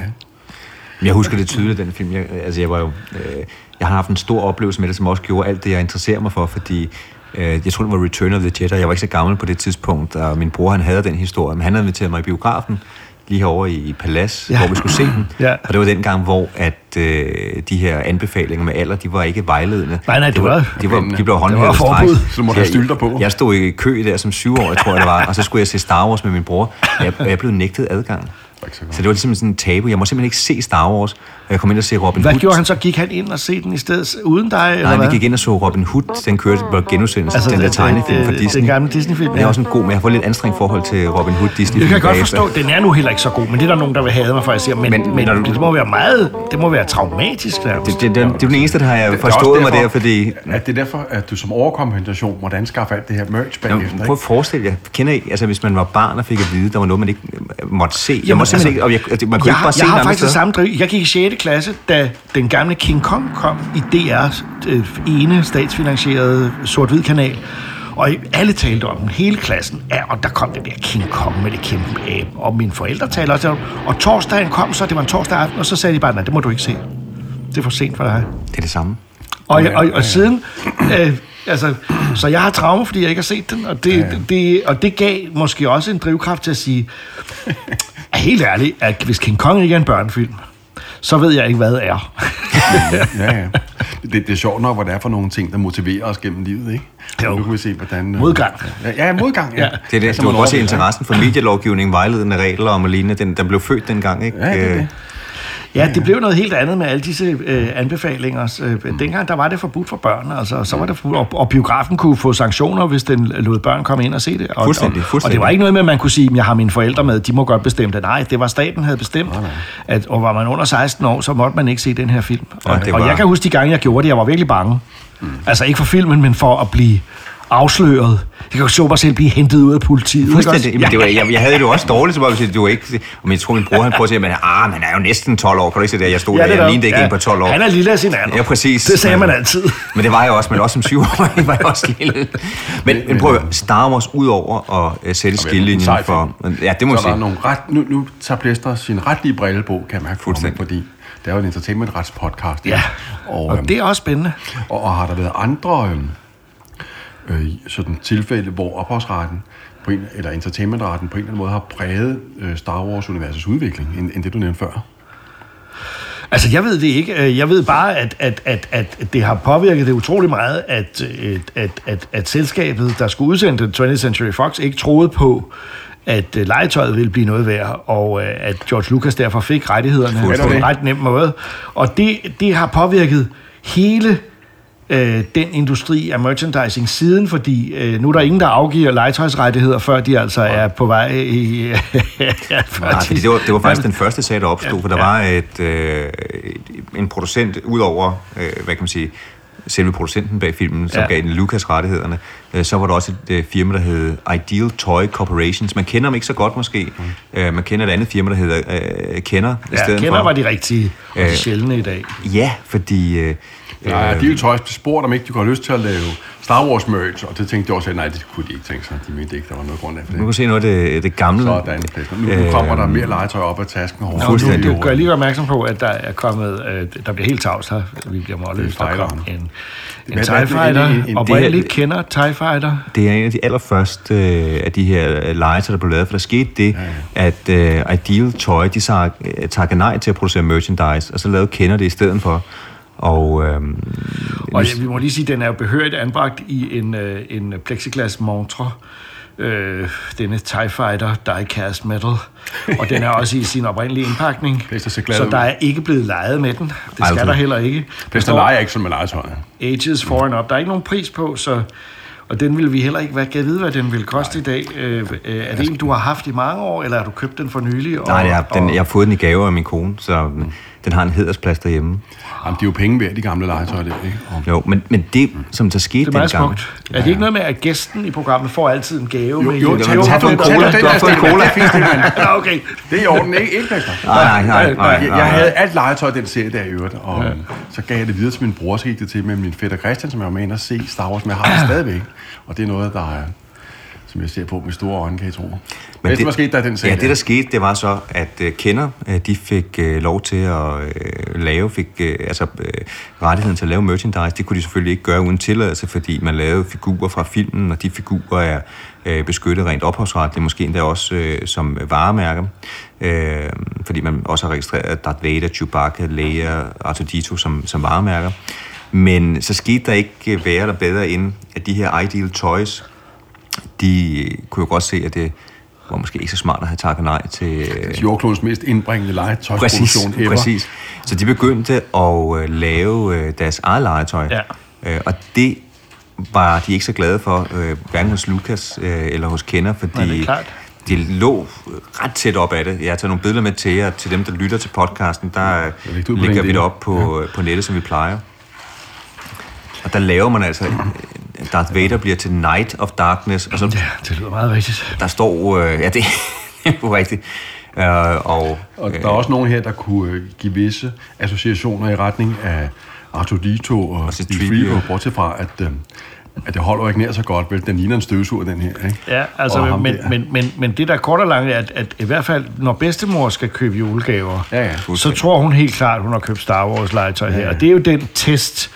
Jeg husker det tydeligt, den film. Jeg, altså, jeg var jo... Øh, jeg har haft en stor oplevelse med det, som også gjorde alt det, jeg interesserer mig for, fordi øh, jeg tror, det var Return of the Jedi. Jeg var ikke så gammel på det tidspunkt, og min bror, han havde den historie, men han havde inviteret mig i biografen, lige herovre i, Palas, Ja. hvor vi skulle se den. Ja. Og det var den gang, hvor at, øh, de her anbefalinger med alder, de var ikke vejledende. Nej, nej, det var- de, var, de blev var håndhævet forbud. straks. Så du måtte have stylter på. Jeg, jeg stod i kø der som syvårig, tror jeg det var, og så skulle jeg se Star Wars med min bror, og jeg, og jeg blev nægtet adgang. Ikke så godt. Så det var ligesom sådan en tabu. Jeg må simpelthen ikke se Star Wars. Og jeg kom ind og se Robin Hvad Hood. gjorde han så? Gik han ind og se den i stedet uden dig? eller Nej, vi hvad? gik ind og så Robin Hood. Den kørte på genudsendelse. Altså, Altså, den der det- tegnefilm det- fra det- Disney. den gamle Disney-film, Den er ja. også en god, men jeg har fået lidt anstrengt forhold til Robin Hood Disney. Det kan jeg godt forstå. Den er nu heller ikke så god, men det er der nogen, der vil have mig for, at jeg siger. Men, men, Men- du- det må være meget, det må være traumatisk. Der. Det, det, det, det, er den eneste, der har jeg forstået mig derfor, der, fordi... At det er derfor, at du som overkompensation måtte anskaffe alt det her merch bagefter. prøv at forestille jer, kender I, altså hvis man var barn og fik at vide, der var noget, man ikke øh, måtte se. Jeg Jamen, må simpelthen altså, ikke, og jeg, altså, man kunne jeg, ikke har, bare se jeg har faktisk det samme driv. Jeg gik i 6. klasse, da den gamle King Kong kom i DR's øh, ene statsfinansierede sort-hvid kanal. Og alle talte om den, hele klassen. Ja, og der kom den der King Kong med det kæmpe abe. Og mine forældre talte også om Og torsdagen kom så, det var en torsdag aften, og så sagde de bare, nej, det må du ikke se. Det er for sent for dig. Det er det samme. Og, og, og siden... Øh, altså, så jeg har traume, fordi jeg ikke har set den, og det, ja. det, og det gav måske også en drivkraft til at sige, helt ærligt, at hvis King Kong ikke er en børnefilm, så ved jeg ikke, hvad det er. ja, ja. Det, det er sjovt nok, hvad det er for nogle ting, der motiverer os gennem livet, ikke? Jo. Nu kan vi se, hvordan... øh, Modgang. Ja, ja modgang, ja. Ja. Det er det. Altså, Du kan også se er. interessen for medielovgivning, vejledende regler om alene. Den, den blev født dengang, ikke? Ja, det er Øh, det. Ja, det blev noget helt andet med alle disse øh, anbefalinger. Øh, dengang der var det forbudt for børn, altså, så var det forbudt, og, og biografen kunne få sanktioner, hvis den lod børn komme ind og se det. Og, Fuldstændig, og, og fuldstændig. det var ikke noget med, at man kunne sige, at jeg har mine forældre med, de må godt bestemme det. Nej, det var staten, havde bestemt, at, og var man under 16 år, så måtte man ikke se den her film. Og, og var- jeg kan huske de gange, jeg gjorde det, jeg var virkelig bange. Mm. Altså ikke for filmen, men for at blive afsløret. Jeg kan så mig selv blive hentet ud af politiet. Fuldstændig. Jamen, det var, jeg, jeg havde det jo også dårligt, så var jeg sige, det var ikke... Og jeg tror, min bror han prøvede at sige, men ah, man er jo næsten 12 år. Kan du ikke se det? Jeg stod Ja, det der, er jeg lignede ikke Ja. en på 12 år. Han er lille af sin alder. Ja, præcis. Det sagde Men- man altid. Men det var jeg også, men også som 7 år var jeg også lille. Men, men prøv at høre, Star Wars ud over at uh, sætte skillelinjen for... Ja, det må jeg så der sige. nogle ret, nu, nu tager Plæster sin retlige brille på, kan jeg mærke, Fuldstændig. fordi det er jo en entertainment-rets podcast. Ja, og, og øhm, det er også spændende. og, og har der været andre øhm, øh, sådan tilfælde, hvor ophavsretten på en, eller entertainmentretten på en eller anden måde har præget øh, Star Wars-universets udvikling, end, end det du nævnte før? Altså, jeg ved det ikke. Øh, Jeg ved bare, at, at, at, at det har påvirket det utrolig meget, at, øh, at, at, at selskabet, der skulle udsende 20th Century Fox, ikke troede på, at øh, legetøjet ville blive noget værd, og at George Lucas derfor fik rettighederne på en ret nem måde. Og det, det har påvirket hele øh, den industri af merchandising siden, fordi øh, nu er der ingen, der afgiver legetøjsrettigheder, før de altså er på vej i... før Nej, de- det var, det var faktisk den første sag, der opstod, for der Ja. var et, øh, en producent, ud over, øh, hvad kan man sige, selve producenten bag filmen, som Ja. ja. gav den Lucas rettighederne, øh, så var der også et øh, firma, der hed Ideal Toy Corporations. Man kender dem ikke så godt måske. Mm. Øh, man kender et andet firma, der hedder øh, Kenner i Ja, stedet kender for. var de rigtige og de sjældne i dag. Ja, fordi... Øh, Ja, de er jo tøjs spurgt, om ikke de kunne have lyst til at lave Star Wars merch, og det tænkte de også, at nej, det kunne de ikke tænke sig. De mente ikke, der var noget grund af for nu kan det. se noget af det, det gamle. Sådan, nu, nu kommer der mere legetøj op af tasken. Nå, nu, du gør lige opmærksom på, at der er kommet, øh, der bliver helt tavs her, vi bliver målløst, der kom en, en TIE Fighter, en- en- oprindeligt det kender TIE Fighter. Det er en af de allerførste øh, af de her øh, legetøj, der blev lavet, for der skete det, ja, ja. at øh, Ideal Toy, de sagde, øh, takkede nej til at producere merchandise, og så lavede Kender det i stedet for. Og, øh, Og vi må lige sige, at den er jo behørigt anbragt i en, øh, en plexiglas montre. Øh, denne TIE Fighter diecast metal. Og den er også i sin oprindelige indpakning. Så der er ikke blevet leget med den. Det skal Aldrig. der heller ikke. Plæster står leger ikke sådan med legetøj. Ages for and up. Der er ikke nogen pris på, så... Og den vil vi heller ikke... Hvad kan jeg vide, hvad den vil koste i dag? Øh, øh, er det en, du har haft i mange år, eller har du købt den for nylig? Og, nej, jeg, den, jeg har fået den i gave af min kone, så mm. Den har en hedersplads derhjemme. Jamen, de er jo penge værd, de gamle legetøj der, ikke? Og Jo, men, men det, som der skete det er meget dengang... smukt. Er det ikke noget med, at gæsten i programmet får altid en gave? Jo, med jo, tag- Jo, tag du en har cola. fået Du har fået en cola. Det er fint, Stefan. Ja, okay. Det er i orden, ikke? Ikke? Nej, nej, nej, Jeg, havde alt legetøj den serie der i øvrigt, og så gav jeg det videre til min bror, så gik det til med min fætter Christian, som jeg var med inde og se Star Wars, men jeg har det stadigvæk. Og det er noget, der er, som jeg ser på med store øjne, kan jeg tro. Men det, hvad skete der i den serie? Ja, det der skete, det var så, at uh, Kender, uh, de fik uh, lov til at uh, lave, fik uh, altså uh, rettigheden til at lave merchandise. Det kunne de selvfølgelig ikke gøre uden tilladelse, fordi man lavede figurer fra filmen, og de figurer er uh, beskyttet rent ophavsretligt, måske endda også uh, som varemærker. Uh, fordi man også har registreret Darth Vader, Chewbacca, Leia, R2-D2 som, som varemærker. Men så skete der ikke uh, værre eller bedre end, at de her Ideal Toys, de kunne jo godt se, at det var måske ikke så smart at have takket nej til... øh, Jordklodens mest indbringende legetøjsproduktion ever. præcis. Så de begyndte at øh, lave øh, deres eget legetøj. Ja. Øh, og det var de ikke så glade for, øh, hverken hos Lukas øh, eller hos Kender, fordi Nej, det er klart. de lå ret tæt op af det. Jeg har taget nogle billeder med til jer, til dem, der lytter til podcasten. Der øh, lægger det vi det op på, ja. på nettet, som vi plejer. Og der laver man altså... øh, Darth Vader bliver til Knight of Darkness, og så Ja, det lyder meget rigtigt. der står... Øh, ja, det er jo rigtigt. Øh, og, Og der er også nogen her, der kunne øh, give visse associationer i retning af R2-D2 og så C-3PO, Trivio. bortset fra, at, øh, at det holder ikke nær så godt, vel? Den ligner en støvsuger, den her, ikke? Ja, altså, Og men, men, men, men det der er kort og langt er, at, at i hvert fald, når bedstemor skal købe julegaver, Ja, ja. så tror hun helt klart, hun har købt Star Wars legetøj her. Og det er jo den test,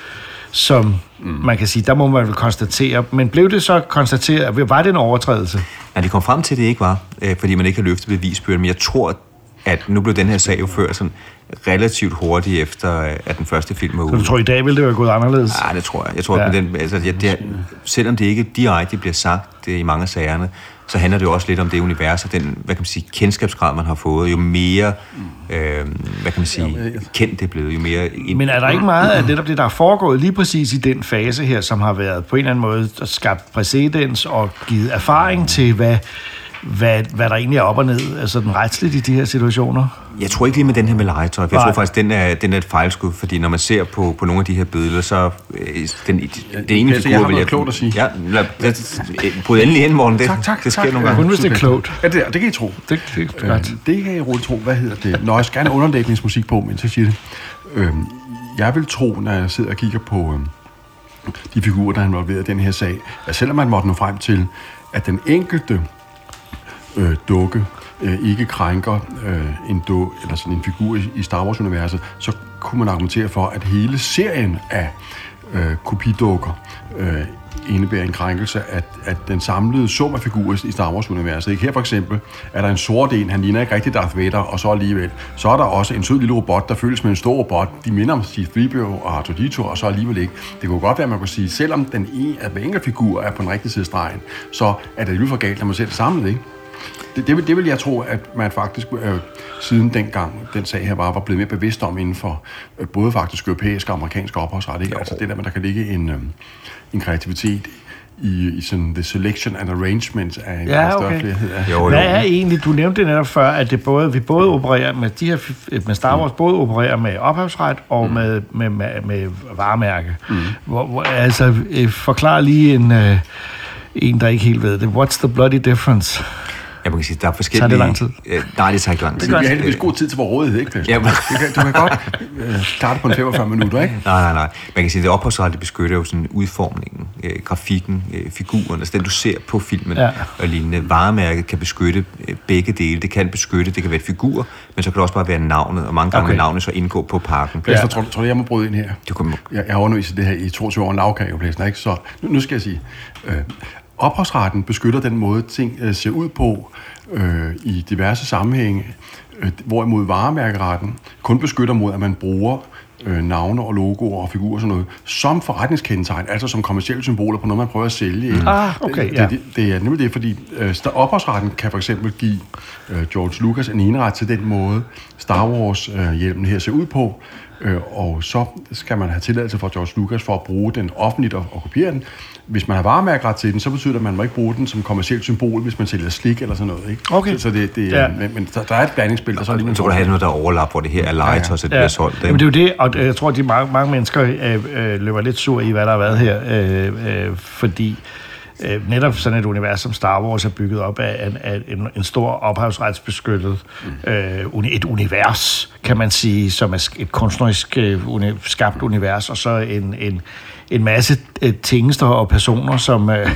som mm. man kan sige, der må man vel konstatere. Men blev det så konstateret, var det en overtrædelse? Ja, de kom frem til, at det ikke var, øh, fordi man ikke har løftet bevisbyrden, men jeg tror, at nu blev den her sag jo ført sådan relativt hurtigt efter, øh, at den første film var ude. Så du tror, i dag ville det være gået anderledes? Ja, det tror jeg. Jeg tror, ja. at den, altså, det er, selvom det ikke direkte bliver sagt det i mange af sagerne, så handler det jo også lidt om det univers og den, hvad kan man sige, kendskabsgrad, man har fået. Jo mere, øh, hvad kan man sige, kendt det er blevet, jo mere... Ind... Men er der ikke meget af det, der er foregået lige præcis i den fase her, som har været på en eller anden måde skabt præcedens og givet erfaring til, hvad hvad, hvad der egentlig er op og ned, altså den retsligt i de her situationer? Jeg tror ikke lige med den her med legetøj, for jeg tror faktisk, den er, den er et fejlskud, fordi når man ser på, på nogle af de her billeder, så øh, den, den ene figur... Jeg har noget klogt at sige. Ja, lad, lad, bryd endelig ind, morgen. Det, tak, tak, det sker tak. nogle gange. Kun hvis det er klogt. Ja, det, det kan I tro. Det, det, det, øh, det kan I roligt tro. Hvad hedder det? Når jeg skal have underlægningsmusik på, mens jeg siger det. Øh, jeg vil tro, når jeg sidder og kigger på øh, de figurer, der er involveret i den her sag, at selvom man måtte nå frem til, at den enkelte øh, dukke øh, ikke krænker øh, en du, eller sådan en figur i, i Star Wars-universet, så kunne man argumentere for, at hele serien af øh, kopidukker øh, indebærer en krænkelse af, at den samlede sum af figurer i Star Wars-universet. Ikke? Her for eksempel er der en sort en, han ligner ikke rigtig Darth Vader, og så alligevel. Så er der også en sød lille robot, der føles med en stor robot. De minder om C-3PO og R2-D2, og så alligevel ikke. Det kunne godt være, at man kunne sige, selvom den ene af hver enkelt figur er på den rigtige side af stregen, så er det alligevel for galt, når man ser det samlet, ikke? Det, det, vil, det vil jeg tro, at man faktisk øh, siden dengang den sag her var, var blevet mere bevidst om inden for øh, både faktisk europæisk og amerikansk ophavsret. Ikke? Altså det der, med, der kan ligge en, øh, en kreativitet i, i sådan the selection and arrangement af en Ja, større okay. flerhed. af- Jo, jo. Hvad er egentlig, du nævnte det netop før, at det både, vi både opererer med de her, med Star Wars, både opererer med ophavsret og mm. med, med, med, med varemærke. Mm. Hvor, hvor, altså, øh, forklar lige en, øh, en, der ikke helt ved det. What's the bloody difference? Jeg må sige, der er forskellige... Tager det lang tid? Øh, nej, det tager ikke lang tid. Vi har heldigvis god tid til vores rådighed, ikke? Pæs? Ja, men- du, kan, du kan godt øh, starte på en 45 minutter, ikke? Nej, nej, nej. Man kan sige, at det ophavsretlige beskytter jo sådan udformningen, øh, grafikken, øh, figuren, altså den, du ser på filmen Ja. og lignende. Varemærket kan beskytte øh, begge dele. Det kan beskytte, det kan være et figur, men så kan det også bare være navnet, og mange gange Okay. navnet så indgå på pakken. Plæster, ja. tror, du- tror du, jeg må bryde ind her? Du kan, Jeg, jeg har undervist det her i 22 år en lavkage, ikke? Så nu, nu skal jeg sige, øh, ophavsretten beskytter den måde, ting øh, ser ud på øh, i diverse sammenhænge, øh, hvorimod varemærkeretten kun beskytter mod, at man bruger øh, navne og logoer og figurer og sådan noget, som forretningskendetegn, altså som kommersielle symboler på noget, man prøver at sælge. ikke? Ah, okay, det, ja. det, det, det er nemlig det, fordi øh, ophavsretten kan for eksempel give øh, George Lucas en eneret til den måde, Star Wars-hjelmen her ser ud på, øh, og så skal man have tilladelse fra George Lucas for at bruge den offentligt og, og kopiere den. Hvis man har varemærkeret til den, så betyder det, at man må ikke bruge den som kommersielt symbol, hvis man sælger slik eller sådan noget. Ikke? Okay. Så, så det, det, Ja. men, men der, der er et blandingsspil, der så er lige så du have noget, der er overlap, hvor det her er legetøj, så det Ja. bliver solgt. Jamen, det er jo det, og jeg tror, at de mange, mange mennesker øh, øh, løber lidt sur i, hvad der har været her, øh, øh, fordi øh, netop sådan et univers som Star Wars er bygget op af, af, af en, en stor ophavsretsbeskyttet øh, et univers, kan man sige, som er et kunstnerisk øh, skabt univers, og så en, en, en masse øh, tingester og personer, som, øh,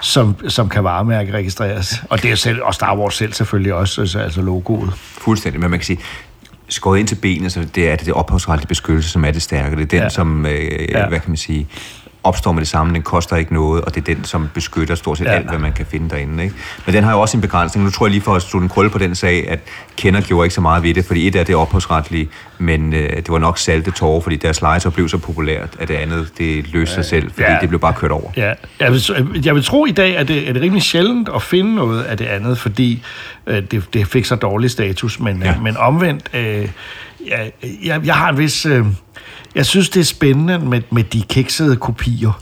som, som kan varemærke registreres. Og det er selv, og Star Wars selv selvfølgelig også, altså, altså logoet. Fuldstændig, men man kan sige, skåret ind til benet, så det er det, det ophavsretlige beskyttelse, som er det stærke. Det er den, Ja. som, øh, ja. hvad kan man sige, opstår med det samme, den koster ikke noget, og det er den, som beskytter stort set Ja. ja. alt, hvad man kan finde derinde. Ikke? Men den har jo også en begrænsning. Nu tror jeg lige for at slå en krølle på den sag, at Kender gjorde ikke så meget ved det, fordi et af det ophavsretlige, men øh, det var nok salte tårer, fordi deres legetøj blev så populært, at det andet, det løste sig selv, fordi Ja. ja. det blev bare kørt over. Ja, jeg vil, jeg vil tro i dag, at det, er det rimelig sjældent at finde noget af det andet, fordi øh, det, det fik så dårlig status, men, ja. Ja. øh, men omvendt, øh, jeg, jeg, jeg har en vis... Øh, jeg synes, det er spændende med, med de kiksede kopier.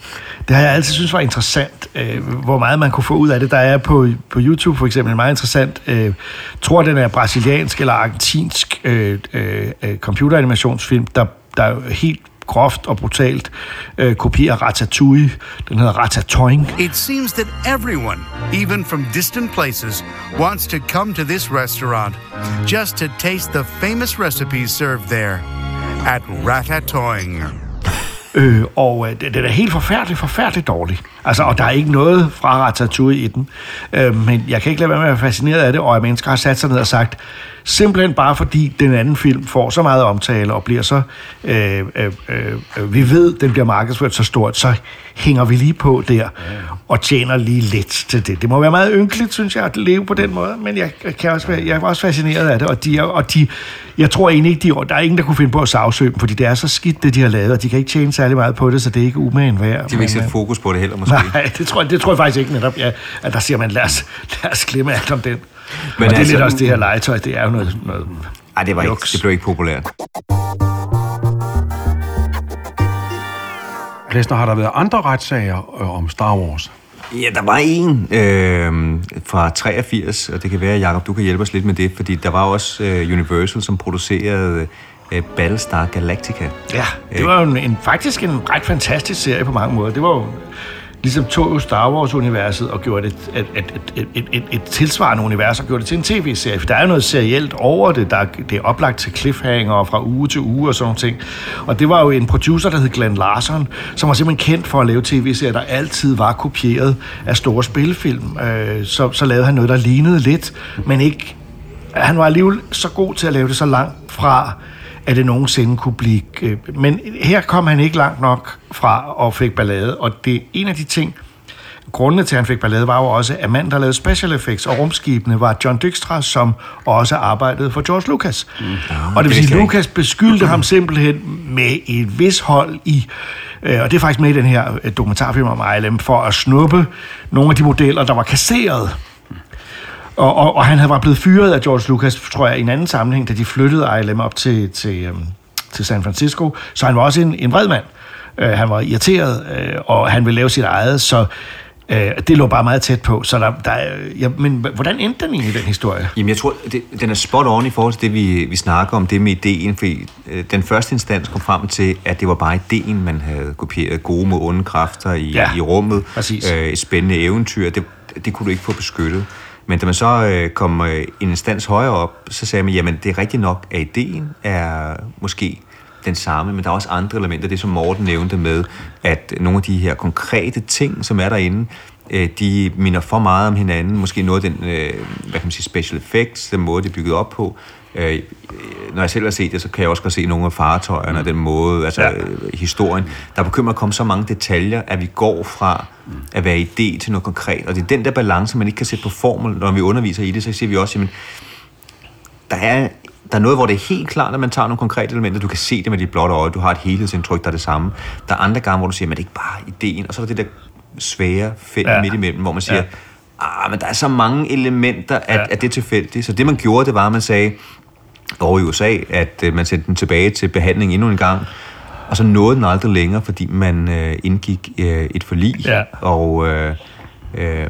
Det har jeg altid synes var interessant, øh, hvor meget man kunne få ud af det. Der er på, på YouTube for eksempel en meget interessant, øh, tror den er brasiliansk eller argentinsk øh, øh, øh computeranimationsfilm, der, der helt groft og brutalt øh, kopierer Ratatouille. Den hedder Ratatouille. It seems that everyone, even from distant places, wants to come to this restaurant just to taste the famous recipes served there at Ratatouille. Øh, og øh, det, den er helt forfærdelig, forfærdelig dårlig. Altså, og der er ikke noget fra Ratatouille i den. Øh, men jeg kan ikke lade være med at være fascineret af det, og at mennesker har sat sig ned og sagt, Simpelthen bare fordi den anden film får så meget omtale og bliver så... Øh, øh, øh, øh vi ved, den bliver markedsført så stort, så hænger vi lige på der og tjener lige lidt til det. Det må være meget ynkeligt, synes jeg, at leve på den måde, men jeg, kan også være, jeg er også fascineret af det, og de, og de jeg tror egentlig ikke, de, der er ingen, der kunne finde på at sagsøge dem, fordi det er så skidt, det de har lavet, og de kan ikke tjene særlig meget på det, så det er ikke umagen værd. De vil ikke sætte Men, fokus på det heller, måske. Nej, det tror, jeg, det tror jeg faktisk ikke netop, ja, at der siger man, lad os, lad os glemme alt om den. Men og det er altså- lidt også det her legetøj, det er jo noget, noget Ej, det, var ikke, det blev ikke populært. Læsner, har der været andre retssager øh, om Star Wars? Ja, der var en øh, fra 83, og det kan være, Jacob, du kan hjælpe os lidt med det, fordi der var også øh, Universal, som producerede øh, Battlestar Galactica. Ja, det var jo en, en, faktisk en ret fantastisk serie på mange måder. Det var jo ligesom tog jo Star Wars-universet og gjorde det et, et, et, et, et, et, tilsvarende univers og gjorde det til en tv-serie. For der er jo noget serielt over det. Der, er- det er oplagt til cliffhanger fra uge til uge og sådan nogle ting. Og det var jo en producer, der hed Glenn Larson, som var simpelthen kendt for at lave tv-serier, der altid var kopieret af store spillefilm. Øh, så, så lavede han noget, der lignede lidt, men ikke han var alligevel så god til at lave det så langt fra, at det nogensinde kunne blive... øh, Men her kom han ikke langt nok fra og fik ballade, og det er en af de ting, grundene til, at han fik ballade, var jo også, at manden, der lavede special effects og rumskibene, var John Dykstra, som også arbejdede for George Lucas. Mm. Og det vil sige, jeg Lucas beskyldte ham simpelthen med et vis hold i, øh, og det er faktisk med i den her øh, dokumentarfilm om ILM, for at snuppe nogle af de modeller, der var kasseret. Og, og, og han havde var blevet fyret af George Lucas, tror jeg, i en anden sammenhæng, da de flyttede ILM op til, til, øhm, til San Francisco. Så han var også en, en vred mand. Øh, han var irriteret, øh, og han ville lave sit eget, så øh, det lå bare meget tæt på. Så der, der, er- ja, men hvordan endte den egentlig, den historie? Jamen, jeg tror, det, den er spot on i forhold til det, vi, vi snakker om, det med ideen, fordi øh, den første instans kom frem til, at det var bare ideen, man havde kopieret gode mod onde kræfter i, Ja, i rummet. Øh, et spændende eventyr, det, det kunne du ikke få beskyttet. Men da man så øh, kom øh, en instans højere op, så sagde man, jamen det er rigtigt nok, at ideen er måske den samme, men der er også andre elementer, det som Morten nævnte med, at nogle af de her konkrete ting, som er derinde, øh, de minder for meget om hinanden. Måske noget af den, øh, hvad kan man sige, special effects, den måde, det er bygget op på. Øh, når jeg selv har set det, så kan jeg også godt se nogle af fartøjerne og den måde, altså Ja. øh, historien. Der begynder at komme så mange detaljer, at vi går fra at være idé til noget konkret. Og det er den der balance, man ikke kan sætte på formel, når vi underviser i det, så siger vi også, jamen, der er, der er noget, hvor det er helt klart, at man tager nogle konkrete elementer. Du kan se det med dit blotte øje. Du har et helhedsindtryk, der er det samme. Der er andre gange, hvor du siger, men det er ikke bare ideen. Og så er der det der svære felt Ja. midt imellem, hvor man siger, ja. ah, men der er så mange elementer, at, ja. at det er tilfældigt. Så det, man gjorde, det var, at man sagde, over i USA, at øh, man sendte den tilbage til behandling endnu en gang, og så nåede den aldrig længere, fordi man øh, indgik øh, et forlig, Ja. og øh, øh,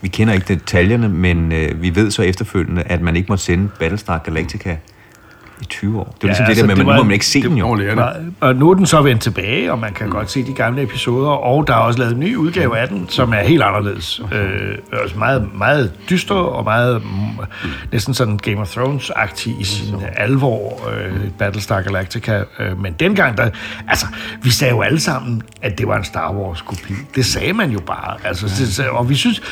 vi kender ikke detaljerne, men øh, vi ved så efterfølgende, at man ikke måtte sende Battlestar Galactica i 20 år. Det er ja, ligesom det altså, der med, at nu var- må man ikke se den jo. Og nu er den så vendt tilbage, og man kan godt se de gamle episoder, og der er også lavet en ny udgave af den, som er helt anderledes. Øh, også meget, meget dyster og meget mm, næsten sådan Game of Thrones-agtig i sin alvor, øh, Battlestar Galactica. Øh, men dengang, der, altså, vi sagde jo alle sammen, at det var en Star Wars-kopi. Det sagde man jo bare. Altså, det, og vi synes,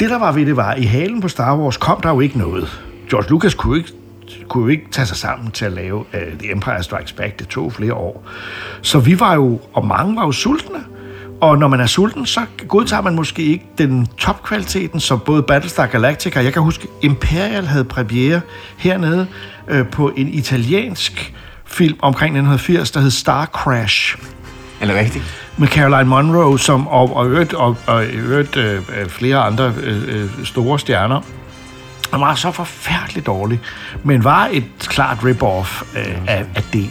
det der var ved det var, i halen på Star Wars kom der jo ikke noget. George Lucas kunne ikke kunne jo ikke tage sig sammen til at lave uh, The Empire Strikes Back. Det tog flere år. Så vi var jo, og mange var jo sultne. Og når man er sulten, så godtager man måske ikke den topkvaliteten, som både Battlestar Galactica, jeg kan huske, Imperial havde premiere hernede øh, på en italiensk film omkring 1980, der hed Star Crash Eller rigtigt? med Caroline Monroe som, og, og, øvrigt, og, og i øvrigt øh, øh, flere andre øh, øh, store stjerner. Han var så forfærdeligt dårlig, men var et klart rip-off øh, af, af det.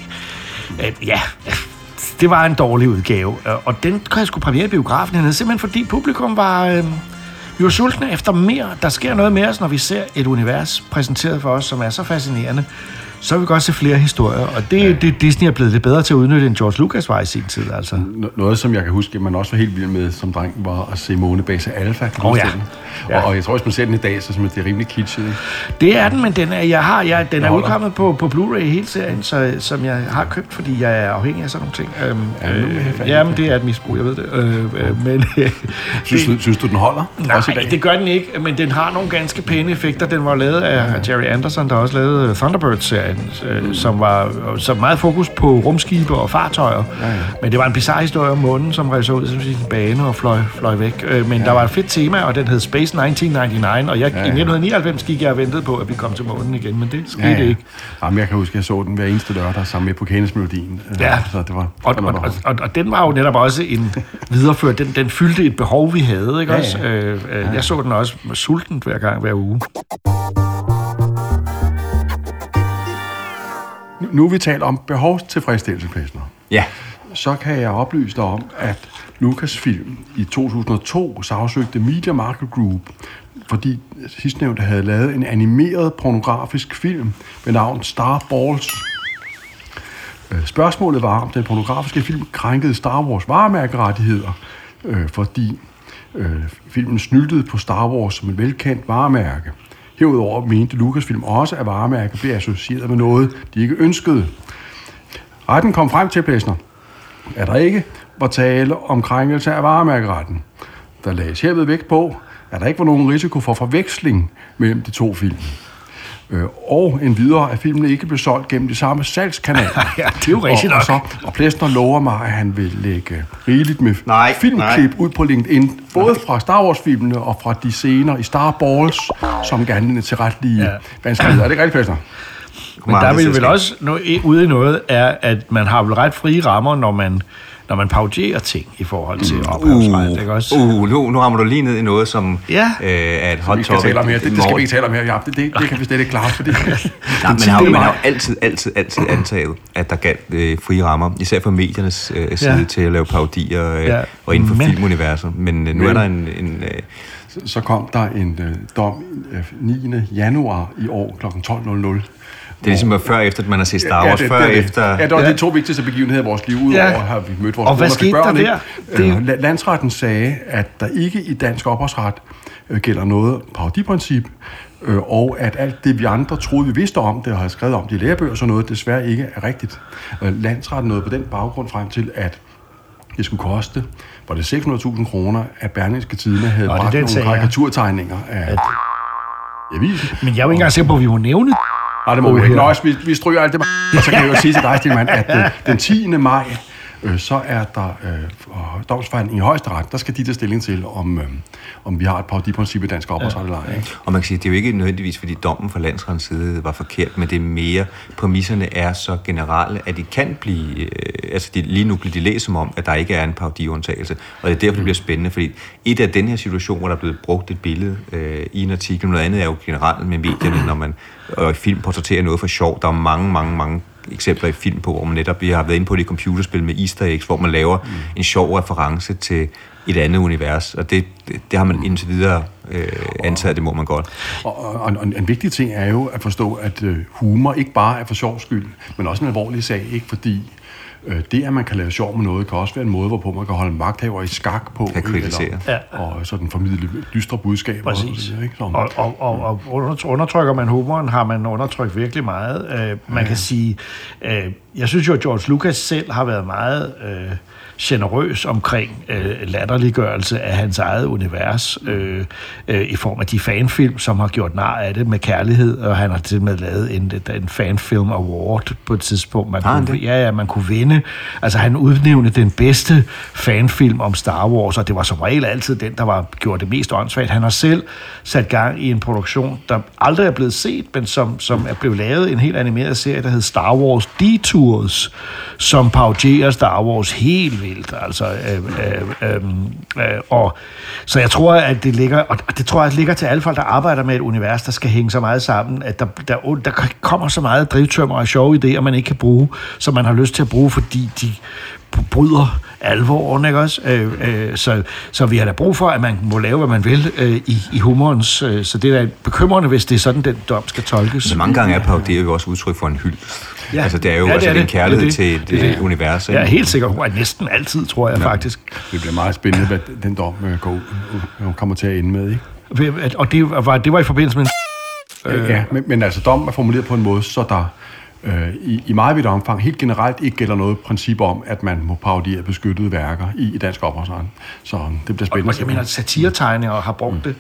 Øh, ja, det var en dårlig udgave, øh, og den kan jeg sgu premiere i biografen hernede, simpelthen fordi publikum var... Øh, vi var sultne efter mere. Der sker noget med os, når vi ser et univers præsenteret for os, som er så fascinerende, så vil vi godt se flere historier. Og det er det, Disney er blevet lidt bedre til at udnytte, end George Lucas var i sin tid. Altså. N- Noget, som jeg kan huske, at man også var helt vild med som dreng, var at se Månebase Alpha. Huske ja. Ja. Og, og, jeg tror, hvis man ser den i dag, så synes det er rimelig kitschet. ikke? Det er den, men den er, jeg har, jeg, den er udkommet på, på Blu-ray hele serien, så, som jeg har købt, fordi jeg er afhængig af sådan nogle ting. Øhm, Ja, i jamen, det er et misbrug, jeg ved det. Øh, øh, men, øh, Synes, du, synes du, den holder? Nej, det gør den ikke, men den har nogle ganske pæne effekter. Den var lavet af Jerry Anderson, der også lavede Thunderbird-serien, øh, som var så meget fokus på rumskibe og fartøjer. Ja, ja. Men det var en bizarre historie om månen, som rev sig ud som sin bane og fløj, fløj væk. Øh, Men ja. der var et fedt tema, og den hed Space 1999, og jeg, ja, ja. i 1999 gik jeg og ventede på, at vi kom til månen igen, men det skete ja, ja. ikke. Jamen, jeg kan huske, at jeg så den hver eneste lørdag sammen med på Melodien. Ja. Så det var, Og, den var og, og, og, og den var jo netop også en videreført. Den, den fyldte et behov, vi havde, ikke Ja, også? ja. Øh, øh, jeg så den også sultent hver gang, hver uge. Nu, vi taler om behovstilfredsstillelse, Plæsner. Ja. Så kan jeg oplyse dig om, at Lucasfilm i 2002 sagsøgte Media Market Group, fordi sidstnævnte havde lavet en animeret pornografisk film med navn Star Balls. Øh, Spørgsmålet var, om den pornografiske film krænkede Star Wars varemærkerettigheder, øh, fordi øh, filmen snyltede på Star Wars som et velkendt varemærke. Herudover mente Lucasfilm også, at varemærket blev associeret med noget, de ikke ønskede. Retten kom frem til, Plæsner, at der ikke var tale om krænkelse af varemærkeretten. Der lagdes herved vægt på, at der ikke var nogen risiko for forveksling mellem de to film. Øh, og en videre, at filmen ikke blev solgt gennem de samme salgskanaler. Ja, det er jo rigtigt og, og, så, og Plæsner lover mig, at han vil lægge rigeligt med Nej, filmklip ud på LinkedIn, både fra Star Wars-filmene og fra de scener i Star Balls, som gerne til retlige ja. vanskeligheder. Er det ikke rigtigt, Plæsner? Men der vil vel også no, ude i noget, er, at man har vel ret frie rammer, når man, når man paudierer ting i forhold til ophavsret, ikke også? Uh, nu, nu rammer du lige ned i noget, som Ja. øh, er et hot skal topic. tale om her. Det, det skal vi ikke tale om her, Jacob. Det, det, det kan vi slet ikke klare, fordi... Nej, men har, jo- man har jo altid, altid, altid antaget, at der galt øh, frie rammer, især fra mediernes øh, side Ja. til at lave parodier øh, Ja, og inden for men- filmuniverset. Men øh, nu Men- er der en... en øh, Så, så kom der en øh, dom øh, 9. januar i år kl. 12.00. det er ligesom at før efter, at man har set Star Wars, det, før det, er det. efter... Ja, det var Ja. de to vigtigste begivenheder i vores liv. Udover Ja. ja. har vi mødt vores Og hvad skete børn, der der? Øh, la- Landsretten sagde, at der ikke i dansk ophavsret øh, gælder noget parodiprincip, øh, og at alt det, vi andre troede, vi vidste om det, og havde skrevet om det i lærebøger og sådan noget, desværre ikke er rigtigt. Øh, Landsretten nåede på den baggrund frem til, at det skulle koste, var det 600.000 kroner, at Berlingske Tidene havde Nå, det bragt nogle ja. karikaturtegninger af avisen. Men jeg er jo ikke engang sikker på, at vi må nævne Nej, det må Oh, vi ikke. Nøjes, vi, vi stryger alt det. Og så kan jeg jo sige til dig, Stilman, at øh, den 10. maj, øh, så er der øh, domsforhandling i højesteret. Der skal de tage stilling til, om, øh, om vi har et parodiprincip i dansk ophavsret eller ej. Og man kan sige, det er jo ikke nødvendigvis, fordi dommen fra landsrettens side var forkert, men det er mere, præmisserne er så generelle, at de kan blive, øh, altså de, lige nu bliver de læst som om, at der ikke er en parodiundtagelse. Og det er derfor, det bliver spændende, fordi et af den her situation, hvor der er blevet brugt et billede øh, i en artikel, noget andet er jo generelt med medierne, når man og i film portrætterer noget for sjov. Der er mange, mange, mange eksempler i film på, hvor man netop, vi har været inde på det i computerspil med easter eggs, hvor man laver mm. en sjov reference til et andet univers, og det, det, det har man indtil videre øh, antaget, det må man godt. Og, og, og en, en vigtig ting er jo at forstå, at øh, humor ikke bare er for sjov skyld, men også en alvorlig sag, ikke fordi det, at man kan lave sjov med noget, kan også være en måde, hvorpå man kan holde magthaver i skak på. Kan kritisere. Eller, og sådan formidle dystre budskaber. Præcis. Og, ikke? Så, Og, og, og, og under- undertrykker man humoren, har man undertrykt virkelig meget. Uh, man kan sige, uh, jeg synes jo, at George Lucas selv har været meget uh, generøs omkring uh, latterliggørelse af hans eget univers, uh, uh, i form af de fanfilm, som har gjort nar af det med kærlighed, og han har til med lavet en, en fanfilm award på et tidspunkt. Man han kunne, det? ja, ja, man kunne vinde. Altså, han udnævnte den bedste fanfilm om Star Wars, og det var som regel altid den, der var gjort det mest åndssvagt. Han har selv sat gang i en produktion, der aldrig er blevet set, men som, som er blevet lavet en helt animeret serie, der hedder Star Wars Detours, som parodierer Star Wars helt helt. Altså, øh, øh, øh, øh, og, så jeg tror, at det ligger, og det tror jeg, at det ligger til alle folk, der arbejder med et univers, der skal hænge så meget sammen, at der, der, der kommer så meget drivtømmer og sjove idéer, man ikke kan bruge, som man har lyst til at bruge, fordi de bryder alvoren, ikke også? Øh, øh, så, så vi har da brug for, at man må lave, hvad man vil øh, i, i humorens... Øh, så det er da bekymrende, hvis det er sådan, den dom skal tolkes. Men mange gange er parodier jo også udtryk for en hyldest. Ja. Altså, det er jo Ja, ja, det altså, er det en kærlighed Det er det. til et Det er øh, det. univers. Jeg er helt sikker, hun er næsten altid, tror jeg ja. faktisk. Det bliver meget spændende, hvad den dom øh, går, øh, kommer til at ende med, ikke? Og det var, det var i forbindelse med... Øh, ja, men, men altså dommen er formuleret på en måde, så der øh, i, i meget vidt omfang helt generelt ikke gælder noget princip om, at man må parodiere beskyttede værker i, i dansk ophavsret. Så det bliver spændende. Og jeg mener, satiretegnere har brugt det.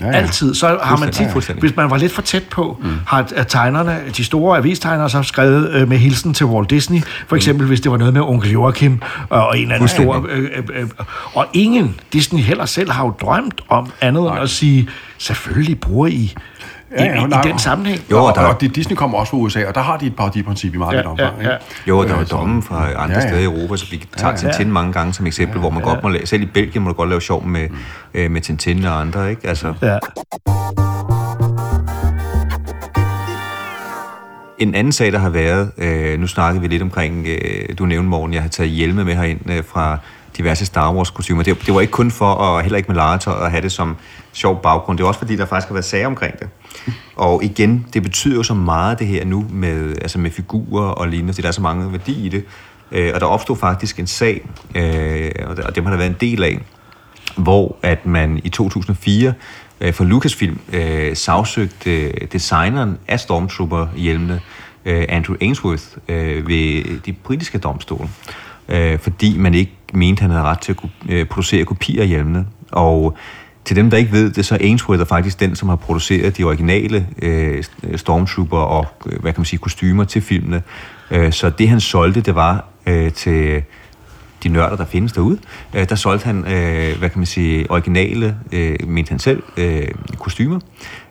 Ja, Ja, ja. ja. Altid. Så har man tit, Ja, fuldstændig. hvis man var lidt for tæt på, mm. har tegnerne, de store avistegnere, så skrevet øh, med hilsen til Walt Disney. For eksempel, hvis det var noget med onkel Joachim øh, og en eller anden stor... Øh, øh, øh, og ingen, Disney heller selv, har jo drømt om andet end at sige, selvfølgelig bruger I i, i, i den sammenhæng. Jo, og, der, og Disney kommer også fra USA, og der har de et parodiprincip i meget Ja, omfang. ja, ja. Jo, der er dommen fra andre Ja, ja. steder i Europa, så vi tager Ja, ja. Tintin mange gange som eksempel, hvor man godt må lave, selv i Belgien må du godt lave sjov med, øh, med Tintin og andre, ikke? Altså, Ja. En anden sag, der har været, øh, nu snakkede vi lidt omkring, øh, du nævnte morgen, jeg har taget hjelme med herind øh, fra diverse Star Wars kostymer. Det, det var ikke kun for, og heller ikke med legetøj, at have det som sjov baggrund. Det var også fordi, der faktisk har været sager omkring det. Og igen, det betyder jo så meget det her nu med, altså med figurer og lignende, fordi der er så mange værdi i det. Øh, og der opstod faktisk en sag, øh, og og dem har der været en del af, hvor at man i 2004 øh, for Lucasfilm øh, sagsøgte øh, designeren af Stormtrooper-hjelmene, øh, Andrew Ainsworth, øh, ved de britiske domstole, øh, fordi man ikke mente, han havde ret til at kunne, øh, producere kopier af hjelmene. Og til dem, der ikke ved det, så er Ainsworth er faktisk den, som har produceret de originale øh, Stormtrooper og, øh, hvad kan man sige, kostymer til filmene. Øh, så det, han solgte, det var øh, til de nørder, der findes derude, øh, der solgte han, øh, hvad kan man sige, originale, øh, mente han selv, øh, kostymer,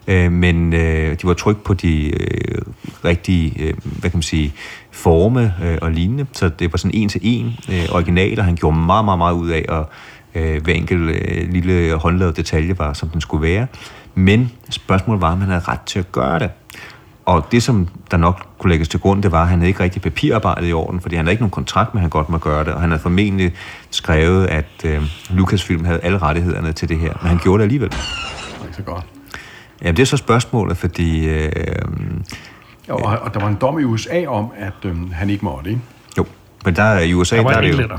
øh, men øh, de var trykt på de øh, rigtige, øh, hvad kan man sige, forme øh, og lignende, så det var sådan en til en øh, original, og han gjorde meget, meget, meget ud af, at øh, hver enkelt øh, lille håndlavet detalje var, som den skulle være, men spørgsmålet var, om han havde ret til at gøre det. Og det, som der nok kunne lægges til grund, det var, at han havde ikke rigtig papirarbejdet i orden, fordi han havde ikke nogen kontrakt med, at han godt må gøre det, og han havde formentlig skrevet, at øh, Lucasfilm havde alle rettighederne til det her, men han gjorde det alligevel. Det er ikke så godt. Jamen, det er så spørgsmålet, fordi... Øh, Og, og der var en dom i USA om, at øhm, han ikke måtte, ikke? jo, men der er i USA, Der var der er en det jo...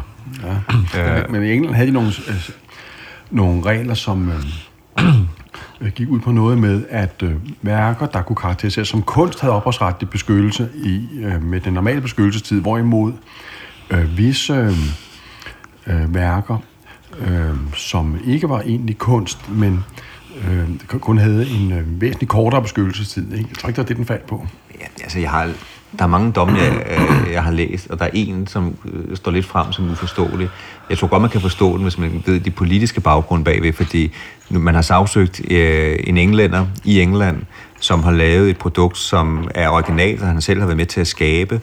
Ja. Øh. Men i England havde de nogle, øh, nogle regler, som øh, øh, gik ud på noget med, at øh, værker, der kunne karakteriseres som kunst, havde ophavsretlig beskyttelse i, øh, med den normale beskyttelsestid, hvorimod øh, visse øh, øh, værker, øh, som ikke var egentlig kunst, men øh, kun havde en øh, væsentlig kortere beskyttelsestid. Ikke? Jeg tror ikke, det var det, den faldt på. Ja, altså, jeg har, der er mange domme, jeg, øh, jeg har læst, og der er en, som øh, står lidt frem som uforståelig. Jeg tror godt, man kan forstå den, hvis man ved de politiske baggrund bagved, fordi man har sagsøgt øh, en englænder i England, som har lavet et produkt, som er originalt, og han selv har været med til at skabe.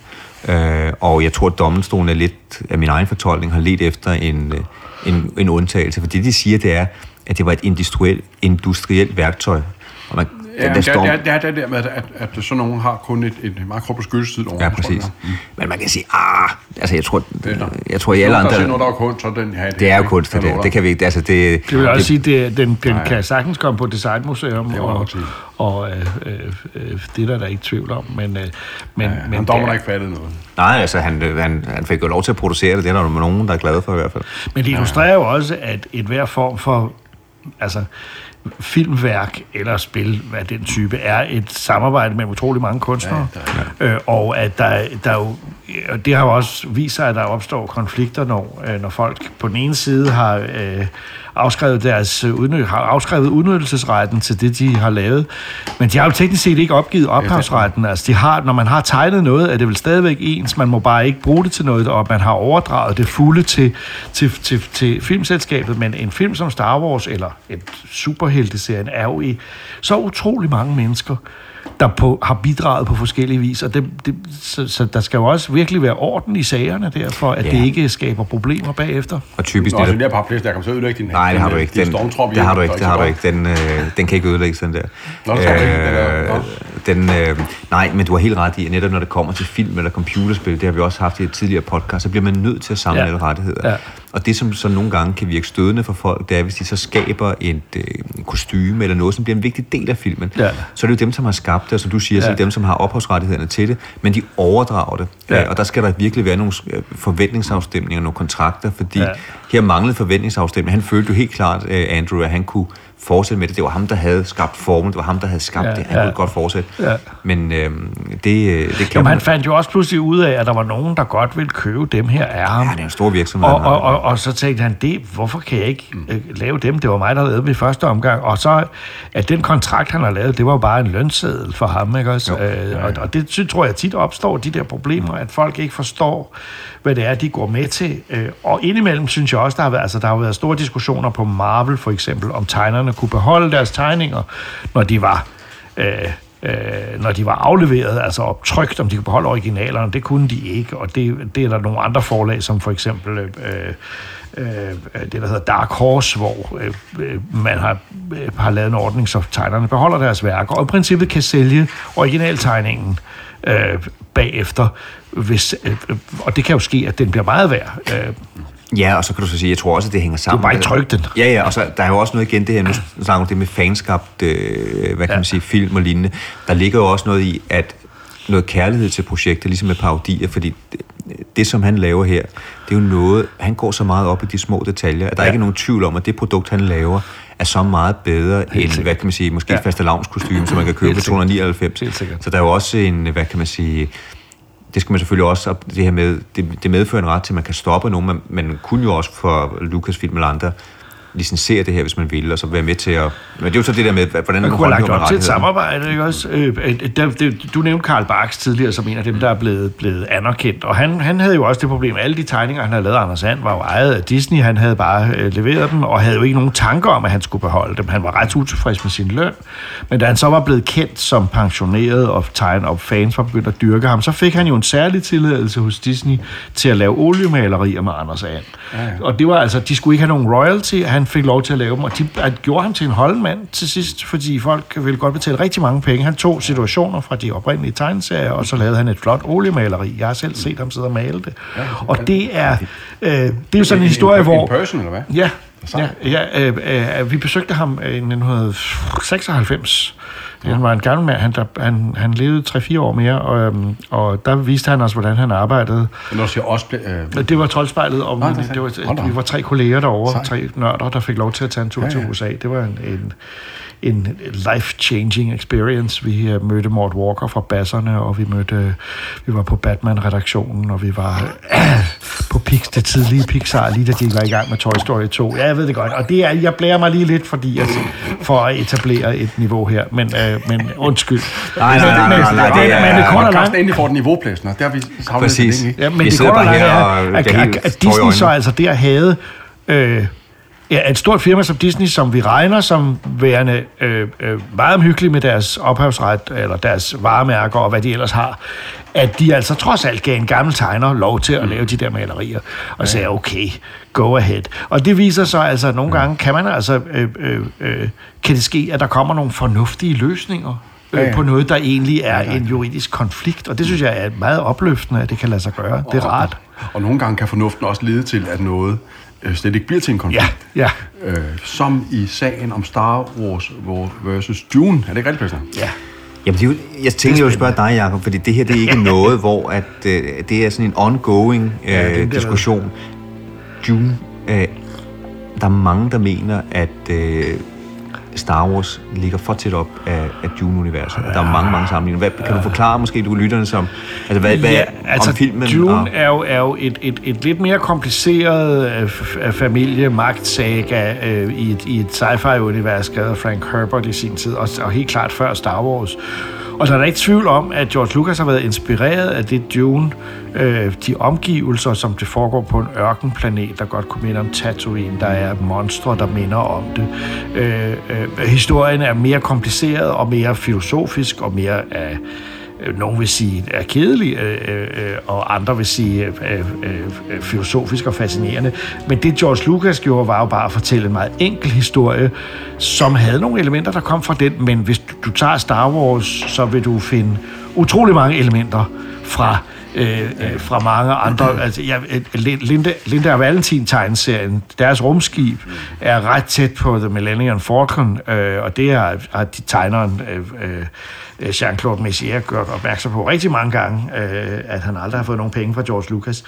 Øh, og jeg tror, at dommelstolen er lidt af min egen fortolkning, har let efter en, øh, en, en undtagelse. For det, de siger, det er, at det var et industrielt, industrielt værktøj. Og man, Ja, der der, står- der, der, der, der med, at, at sådan nogen har kun et, et meget kort beskyttelsestid over. Ja, præcis. Men man kan sige, ah, altså jeg tror, Det er der. jeg tror i alle der andre... noget, der er kunst, så den her. Det er jo kunst, det der. Det kan vi ikke, altså det... Det vil jeg også det- sige, det, den, den Nej. kan sagtens komme på Designmuseum, Det og, og øh, øh, øh, det er der, der er ikke tvivl om. Men, øh, men, Ja, men han dommer det der er- ikke fattet noget. Nej, altså han, han, han fik jo lov til at producere det. Det er der nogen, der er glade for i hvert fald. Men det illustrerer jo også, at et hver form for altså, filmværk eller spil af den type er et samarbejde mellem utrolig mange kunstnere. Ja, øh, og at der, der er jo, og det har jo også vist sig, at der opstår konflikter, når, øh, når folk på den ene side har øh, afskrevet deres udny- har afskrevet udnyttelsesretten til det, de har lavet. Men de har jo teknisk set ikke opgivet ophavsretten. Altså, de har, når man har tegnet noget, er det vel stadigvæk ens. Man må bare ikke bruge det til noget, og man har overdraget det fulde til, til, til, til filmselskabet. Men en film som Star Wars, eller et superhelteserien, er jo i så utrolig mange mennesker, der på, har bidraget på forskellige vis. Og det, det, så, så der skal jo også virkelig være orden i sagerne derfor, at Ja. det ikke skaber problemer bagefter. Og typisk Nå, altså, det, den der paplæs, der kan så ødelægge din Nej, det har du den, ikke. din Den, stormtrop det har du ikke, der det har du ikke. Den, øh, den kan ikke ødelægges, den der. Nå, den der- Øh, den, øh, nej, men du har helt ret i, at netop når det kommer til film eller computerspil, det har vi også haft i et tidligere podcast, så bliver man nødt til at samle ja. alle rettigheder. Ja. Og det, som så nogle gange kan virke stødende for folk, det er, hvis de så skaber et øh, kostyme eller noget, som bliver en vigtig del af filmen, Ja. så er det jo dem, som har skabt det, og som du siger, ja. så er det dem, som har ophavsrettighederne til det, men de overdrager det. Ja. Og der skal der virkelig være nogle øh, forventningsafstemninger, nogle kontrakter, fordi ja. her manglede forventningsafstemning. Han følte jo helt klart, øh, Andrew, at han kunne fortsætte med det. Det var ham, der havde skabt formen, det var ham, der havde skabt Ja, det. Han ja. kunne godt fortsætte. Ja. Men øh, det, det kan Jamen, man... han fandt jo også pludselig ud af, at der var nogen, der godt ville købe dem her af ham. Ja, det er en stor virksomhed. Og, og, og, og så tænkte han, det, hvorfor kan jeg ikke øh, lave dem? Det var mig, der lavede dem i første omgang. Og så, at den kontrakt, han har lavet, det var bare en lønseddel for ham. Ikke også? Jo. Øh, og, og det synes, tror jeg tit opstår, de der problemer, at folk ikke forstår, hvad det er, de går med til. Øh, og indimellem synes jeg også, der har været, altså, der har været store diskussioner på Marvel for eksempel, om tegnerne kunne beholde deres tegninger, når de var... Øh, øh, når de var afleveret, altså optrykt, om de kunne beholde originalerne. Det kunne de ikke, og det, det er der nogle andre forlag, som for eksempel øh, øh, øh det, der hedder Dark Horse, hvor øh, øh, man har, øh, har lavet en ordning, så tegnerne beholder deres værker, og i princippet kan sælge originaltegningen øh, bagefter, hvis, øh, øh og det kan jo ske, at den bliver meget værd. Øh, Ja, og så kan du så sige, jeg tror også, at det hænger sammen. bare ikke trykke den. Ja, ja, og så der er jo også noget igen, det her, nu snakker du det med fanskabt, øh, hvad kan Ja. man sige, film og lignende. Der ligger jo også noget i, at noget kærlighed til projektet, ligesom med parodier, fordi det, det, som han laver her, det er jo noget, han går så meget op i de små detaljer, at der Ja. ja. ikke er nogen tvivl om, at det produkt, han laver, er så meget bedre end, hvad kan man sige, måske Ja. et fastelavnskostyme, som man kan købe for 299. Helt sikkert. Så der er jo også en, hvad kan man sige, det skal man selvfølgelig også, det her med, det, det medfører en ret til, at man kan stoppe nogen, men man kunne jo også for Lucasfilm eller andre licensere det her, hvis man ville, og så være med til at... Men det er jo så det der med, hvordan Man kunne have lagt op til et samarbejde, ikke også? Øh, øh, der, det, du nævnte Karl Barks tidligere som en af dem, der er blevet, blevet anerkendt, og han, han havde jo også det problem, at alle de tegninger, han havde lavet af Anders And, var jo ejet af Disney, han havde bare øh, leveret dem, og havde jo ikke nogen tanker om, at han skulle beholde dem. Han var ret utilfreds med sin løn, men da han så var blevet kendt som pensioneret, og tegn og fans var begyndt at dyrke ham, så fik han jo en særlig tilladelse hos Disney til at lave oliemalerier med Anders And. Ja, ja. Og det var altså, de skulle ikke have nogen royalty, han fik lov til at lave dem, og de at gjorde ham til en holdmand til sidst, fordi folk ville godt betale rigtig mange penge. Han tog situationer fra de oprindelige tegneserier, og så lavede han et flot oliemaleri. Jeg har selv set ham sidde og male det. Og det er, øh, det er jo sådan en historie, hvor... Person, eller hvad? Ja, ja, ja øh, øh, vi besøgte ham i 1996. Han var en gammel mand, han, der, han, han levede 3-4 år mere, og, øhm, og der viste han os, hvordan han arbejdede. Når du siger også... Øh, Det var troldspejlet, og Nå, det var, vi var tre kolleger derovre, Sejt. tre nørder, der fik lov til at tage en tur ja, ja. til USA. Det var en, en, en life-changing experience. Vi uh, mødte Mort Walker fra Basserne, og vi mødte, vi var på Batman-redaktionen, og vi var på Pix, det tidlige Pixar, lige da de var i gang med Toy Story 2. Ja, jeg ved det godt. Og det er, jeg blærer mig lige lidt, fordi jeg, for at etablere et niveau her. Men, uh, men undskyld. Nej, nej, nej, nej, nej, det er- men det kort og Podcasten langt, endelig får den niveaupladsen, og der har vi savnet Præcis. det længe? Ja, men det langt her er, at, at, at Disney så altså der havde øh, ja, et stort firma som Disney, som vi regner som værende øh, øh, meget omhyggelige med deres ophavsret, eller deres varemærker og hvad de ellers har, at de altså trods alt gav en gammel tegner lov til at lave de der malerier, og sagde, okay, go ahead. Og det viser sig altså, at nogle gange kan man altså, øh, øh, øh, kan det ske, at der kommer nogle fornuftige løsninger, Ja, øh, ja. på noget, der egentlig er en juridisk konflikt. Og det synes jeg er meget opløftende, at det kan lade sig gøre. Det er rart. Og nogle gange kan fornuften også lede til, at noget slet ikke bliver til en konflikt. Ja, Øh, som i sagen om Star Wars versus Dune. Er det ikke rigtigt, Christian? ja. Jamen, det er jo, jeg tænker jo at spørge dig, Jacob, fordi det her det er ikke noget, hvor at, øh, det er sådan en ongoing øh, Ja, er ja, det, diskussion. Dune, øh, der er mange, der mener, at øh, Star Wars ligger for tæt op af, af Dune-universet. Der er mange, mange sammenligninger. Hvad, kan du forklare måske du lytterne som, altså hvad, hvad ja, altså om filmen? Dune og, er jo, er jo et, et, et lidt mere kompliceret øh, familie magtsaga øh, i et, i et sci-fi-univers, skrevet af Frank Herbert i sin tid, og, og helt klart før Star Wars. Og der er der ikke tvivl om, at George Lucas har været inspireret af det Dune, øh, de omgivelser, som det foregår på en ørkenplanet, der godt kunne minde om Tatooine. Der er monstre, der minder om det. Øh, øh, historien er mere kompliceret og mere filosofisk og mere af øh, nogen vil sige er kedelig, øh, øh, og andre vil sige øh, filosofisk og fascinerende. Men det George Lucas gjorde, var jo bare at fortælle en meget enkel historie, som havde nogle elementer, der kom fra den, men hvis du, tager Star Wars, så vil du finde utrolig mange elementer fra øh, øh, fra mange andre. Altså, ja, Linda, Linda og Valentin tegneserien, deres rumskib er ret tæt på The Millennium Falcon, øh, og det har, har de tegneren øh, Øh, Jean-Claude Messier gjort opmærksom på rigtig mange gange, øh, at han aldrig har fået nogen penge fra George Lucas.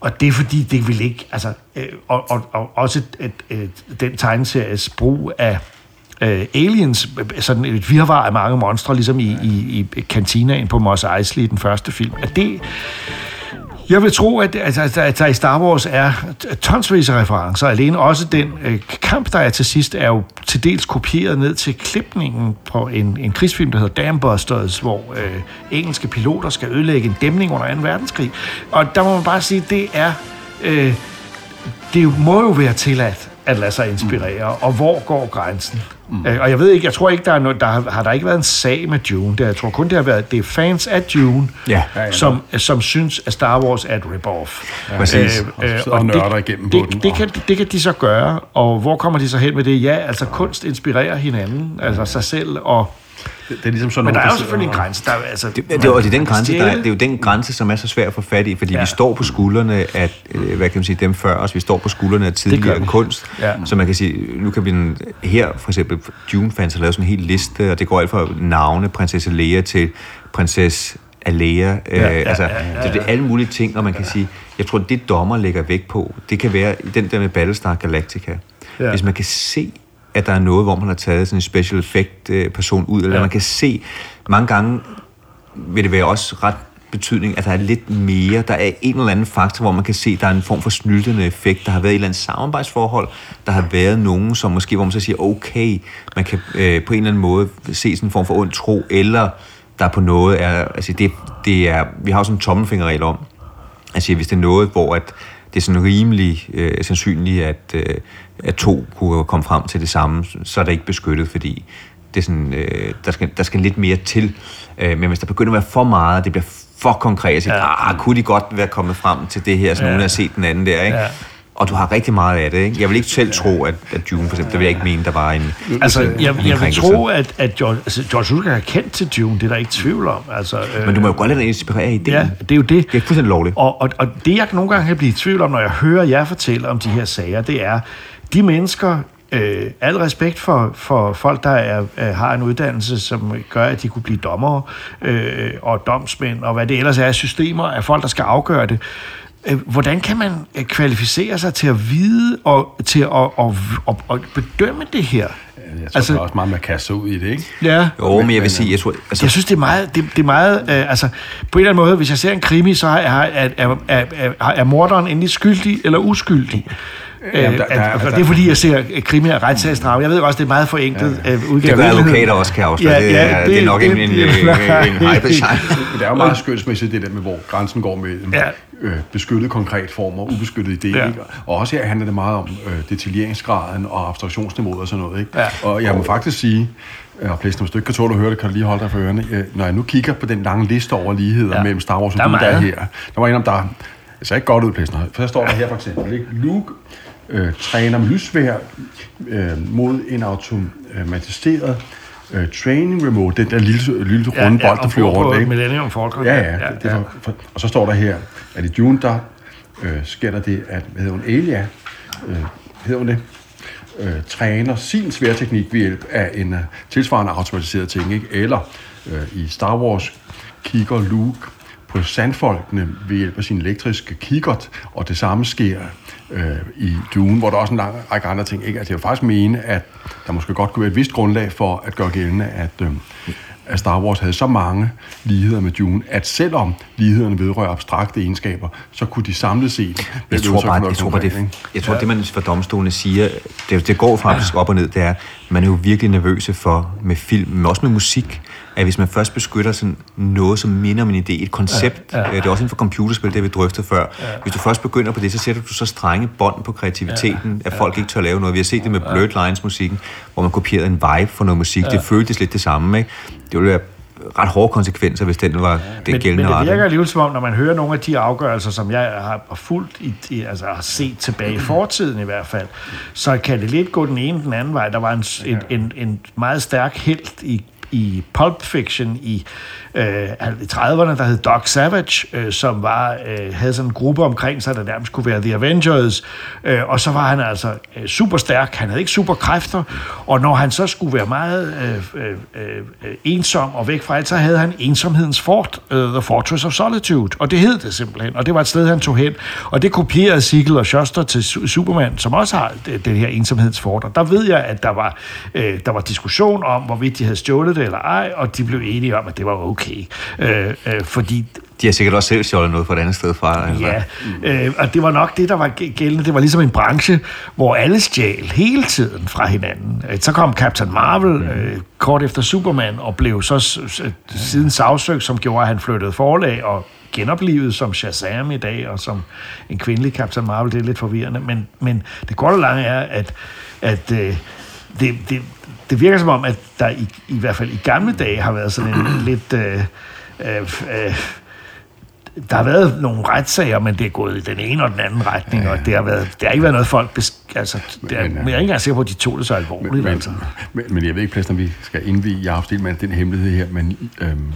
Og det er fordi, det vil ikke, altså, øh, og, og, og også et, et, et, den tegneseries brug af øh, aliens, øh, sådan et virvar af mange monstre, ligesom i, i, i kantinaen på Mos Eisley i den første film. At det, jeg vil tro, at, at, at, at der i Star Wars er tonsvis af referencer. Alene også den øh, kamp, der er til sidst, er jo til dels kopieret ned til klipningen på en, en krigsfilm, der hedder Dambusters, hvor øh, engelske piloter skal ødelægge en dæmning under 2. verdenskrig. Og der må man bare sige, det er... Øh, det må jo være tilladt at lade sig inspirere, mm. og hvor går grænsen? Mm. Øh, og jeg ved ikke, jeg tror ikke, der, er noget, der har, har der ikke været en sag med Dune. Der, jeg tror kun, det har været, det er fans af Dune, ja. som, som synes, at Star Wars er et rip-off. Ja. Præcis. Øh, øh, og, og nørder igennem det, på den. Det, kan, det kan de så gøre, og hvor kommer de så hen med det? Ja, altså kunst inspirerer hinanden, altså sig selv, og det, det er ligesom sådan Men der er jo selvfølgelig en grænse. Der er, altså, det, det, det, og det, er den grænse, der er, det er jo den grænse, som er så svær at få fat i, fordi ja. vi står på skuldrene af, øh, hvad kan man sige, dem før os, vi står på skuldrene af tidligere kunst, ja. så man kan sige, nu kan vi her, for eksempel, Dune-fans har lavet sådan en hel liste, og det går alt fra navne, prinsesse Leia til prinsesse Alea, ja, øh, ja, altså, ja, ja, ja. Så det er alle mulige ting, og man kan sige, jeg tror, det dommer lægger vægt på, det kan være den der med Battlestar Galactica. Ja. Hvis man kan se at der er noget, hvor man har taget sådan en special effect øh, person ud, eller ja. man kan se, mange gange vil det være også ret betydning, at der er lidt mere, der er en eller anden faktor, hvor man kan se, at der er en form for snyltende effekt, der har været et eller andet samarbejdsforhold, der har været nogen, som måske, hvor man så siger, okay, man kan øh, på en eller anden måde se sådan en form for ond tro, eller der på noget er, altså det, det er, vi har også en tommelfingerregel om, altså hvis det er noget, hvor at det er sådan rimelig øh, sandsynligt, at, øh, at to kunne komme frem til det samme, så er det ikke beskyttet, fordi det er sådan, øh, der, skal, der skal lidt mere til. Øh, men hvis der begynder at være for meget, det bliver for konkret, så ja. ah, kunne de godt være kommet frem til det her, så ja. nogen har set den anden der, ikke? Ja. Og du har rigtig meget af det, ikke? Jeg vil ikke selv tro, at, at Dune, for eksempel, der vil jeg ikke mene, der var en Altså, jeg, jeg, jeg vil tro, at, at George, altså, George Lucas har kendt til Dune, det er der ikke tvivl om. Altså, Men du må jo godt lade dig inspirere af ideen. Ja, det er jo det. Det er fuldstændig lovligt. Og, og, og det, jeg nogle gange kan blive i tvivl om, når jeg hører jer fortælle om de her sager, det er, de mennesker, øh, al respekt for, for folk, der er, øh, har en uddannelse, som gør, at de kunne blive dommere øh, og domsmænd, og hvad det ellers er systemer af folk, der skal afgøre det. Øh, hvordan kan man øh, kvalificere sig til at vide og til at, at, at, at bedømme det her? Jeg tror, altså, der er også meget, man kaster ud i det, ikke? Ja. Jo, men jeg vil sige, jeg tror... Altså, jeg synes, det er meget... Det, det er meget øh, altså, på en eller anden måde, hvis jeg ser en krimi, så er, er, er, er, er, er morderen endelig skyldig eller uskyldig. Jamen, der, der, at, der, det er fordi, jeg ser krimi og retssagsdrama. Jeg ved også, det er meget forenklet ja. uh, udgave. Det gør advokater også, kan jeg afsløre. Ja, ja, det, det, er nok det, en, en, en, en, en hype Det er jo meget skønsmæssigt, det der med, hvor grænsen går mellem ja. øh, beskyttet konkret form og ubeskyttet idé. Ja. Ikke? Og også her handler det meget om øh, detaljeringsgraden og abstraktionsniveauet og sådan noget. Ikke? Ja. Og jeg må faktisk sige, og Plæsten, hvis du ikke kan tåle at høre det, kan du lige holde dig for ørerne. Når jeg nu kigger på den lange liste over ligheder ja. mellem Star Wars og Dune, der er her. Der var en om, der det ser ikke godt ud, Plæsten. For der står der her for eksempel, ikke? Luke øh, træner med lysvær øh, mod en automatiseret øh, training remote, den der lille, lille runde ja, bold, der flyver rundt. Ikke? Millennium Falcon. Ja, ja. ja, det, det, for, og så står der her, at i Dune, der øh, sker der det, at, hvad hedder hun, Elia, øh, hedder hun det, øh, træner sin sværteknik ved hjælp af en uh, tilsvarende automatiseret ting, ikke? eller øh, i Star Wars kigger Luke på sandfolkene ved hjælp af sin elektriske kikkert, og det samme sker øh, i Dune, hvor der også en lang række andre ting. Ikke? Altså, jeg vil faktisk mene, at der måske godt kunne være et vist grundlag for at gøre gældende, at, øh, at Star Wars havde så mange ligheder med Dune, at selvom lighederne vedrører abstrakte egenskaber, så kunne de samlet set... Jeg tror bare, jeg tror, det, jeg tror, ja. det man for domstolene siger, det, det går faktisk op og ned, det er, man er jo virkelig nervøse for med film, men også med musik, at hvis man først beskytter sådan noget, som minder om en idé, et koncept, ja, ja. Øh, det er også inden for computerspil, det vi drøftet før, ja. hvis du først begynder på det, så sætter du så strenge bånd på kreativiteten, ja, at folk ikke tør lave noget. Vi har set det med Blurred Lines musikken, hvor man kopierede en vibe for noget musik. Ja. Det føltes lidt det samme. Ikke? Det ville være ret hårde konsekvenser, hvis den var det men, gældende men det virker alligevel som om, når man hører nogle af de afgørelser, som jeg har fulgt, i, i, altså har set tilbage i fortiden i hvert fald, så kan det lidt gå den ene den anden vej. Der var en, en, en, en meget stærk held i i Pulp Fiction i øh, 30'erne, der hed Doc Savage, øh, som var, øh, havde sådan en gruppe omkring sig, der nærmest kunne være The Avengers, øh, og så var han altså øh, super stærk, han havde ikke super kræfter, og når han så skulle være meget øh, øh, øh, ensom og væk fra alt, så havde han ensomhedens fort, øh, The Fortress of Solitude, og det hed det simpelthen, og det var et sted, han tog hen, og det kopierede Sigel og Schuster til Superman, som også har øh, det, her ensomhedens fort, og der ved jeg, at der var, øh, der var diskussion om, hvorvidt de havde stjålet det eller ej, og de blev enige om, at det var okay. Øh, øh, fordi De har sikkert også selv stjålet noget fra et andet sted fra. Altså. Ja, øh, og det var nok det, der var gæ- gældende. Det var ligesom en branche, hvor alle stjal hele tiden fra hinanden. Øh, Så kom Captain Marvel øh, kort efter Superman, og blev så s- siden sagsøgt, som gjorde, at han flyttede forlag og genoplevet som Shazam i dag, og som en kvindelig Captain Marvel. Det er lidt forvirrende, men, men det korte lange er, at, at øh, det, det, det virker som om, at der i, i hvert fald i gamle dage har været sådan en lidt... Øh, øh, øh, der har været nogle retssager, men det er gået i den ene og den anden retning, ja, ja. og det har, været, det har ikke været noget folk... Besk- altså, det er, men, jeg er ikke engang sikker på, at de tog det så alvorligt. Men, altså. men, men jeg ved ikke, Plæst, om vi skal indvige i afstilling den hemmelighed her, men øhm,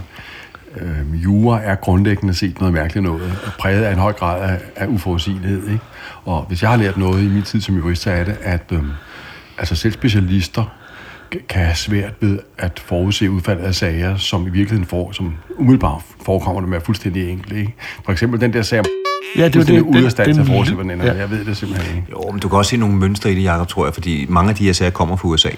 øhm, jura er grundlæggende set noget mærkeligt noget, og præget af en høj grad af, af uforudsigelighed. Ikke? Og hvis jeg har lært noget i min tid som jurist, så er det, at øhm, altså selv specialister kan have svært ved at forudse udfaldet af sager, som i virkeligheden får, som umiddelbart forekommer det med fuldstændig enkelt. Ikke? For eksempel den der sag om Ja, det er det- ude af stand til at forudse, hvordan den ender. ja. Jeg ved det simpelthen ikke. Jo, men du kan også se nogle mønstre i det, Jacob, tror jeg, fordi mange af de her sager kommer fra USA.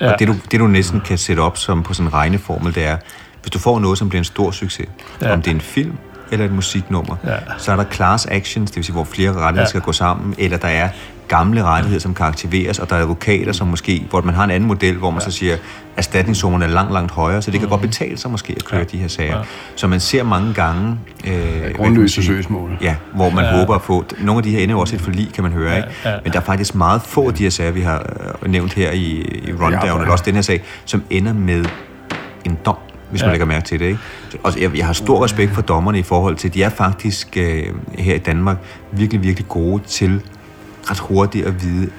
Ja. Og det du, det, du næsten kan sætte op som på sådan en regneformel, det er, hvis du får noget, som bliver en stor succes, Ja. om det er en film eller et musiknummer, Ja. så er der class actions, det vil sige, hvor flere rettigheder ja. skal gå sammen, eller der er gamle rettigheder, som kan aktiveres, og der er advokater, som måske, hvor man har en anden model, hvor man ja. så siger, erstatningssummerne er langt, langt højere, så det kan Mhm. godt betale sig måske at køre ja. de her sager. Ja. Så man ser mange gange... Øh, grundløse søgsmål. Ja, hvor man Ja. håber at få... Nogle af de her ender jo også et forlig, kan man høre, ikke? ja. Men der er faktisk meget få af de her sager, vi har øh, nævnt her i, i rundown, Ja, eller også den her sag, som ender med en dom, hvis ja. Man lægger mærke til det. Ikke? Og jeg, jeg har stor respekt for dommerne i forhold til, de er faktisk øh, her i Danmark virkelig, virkelig gode til ret hurtigt at vide,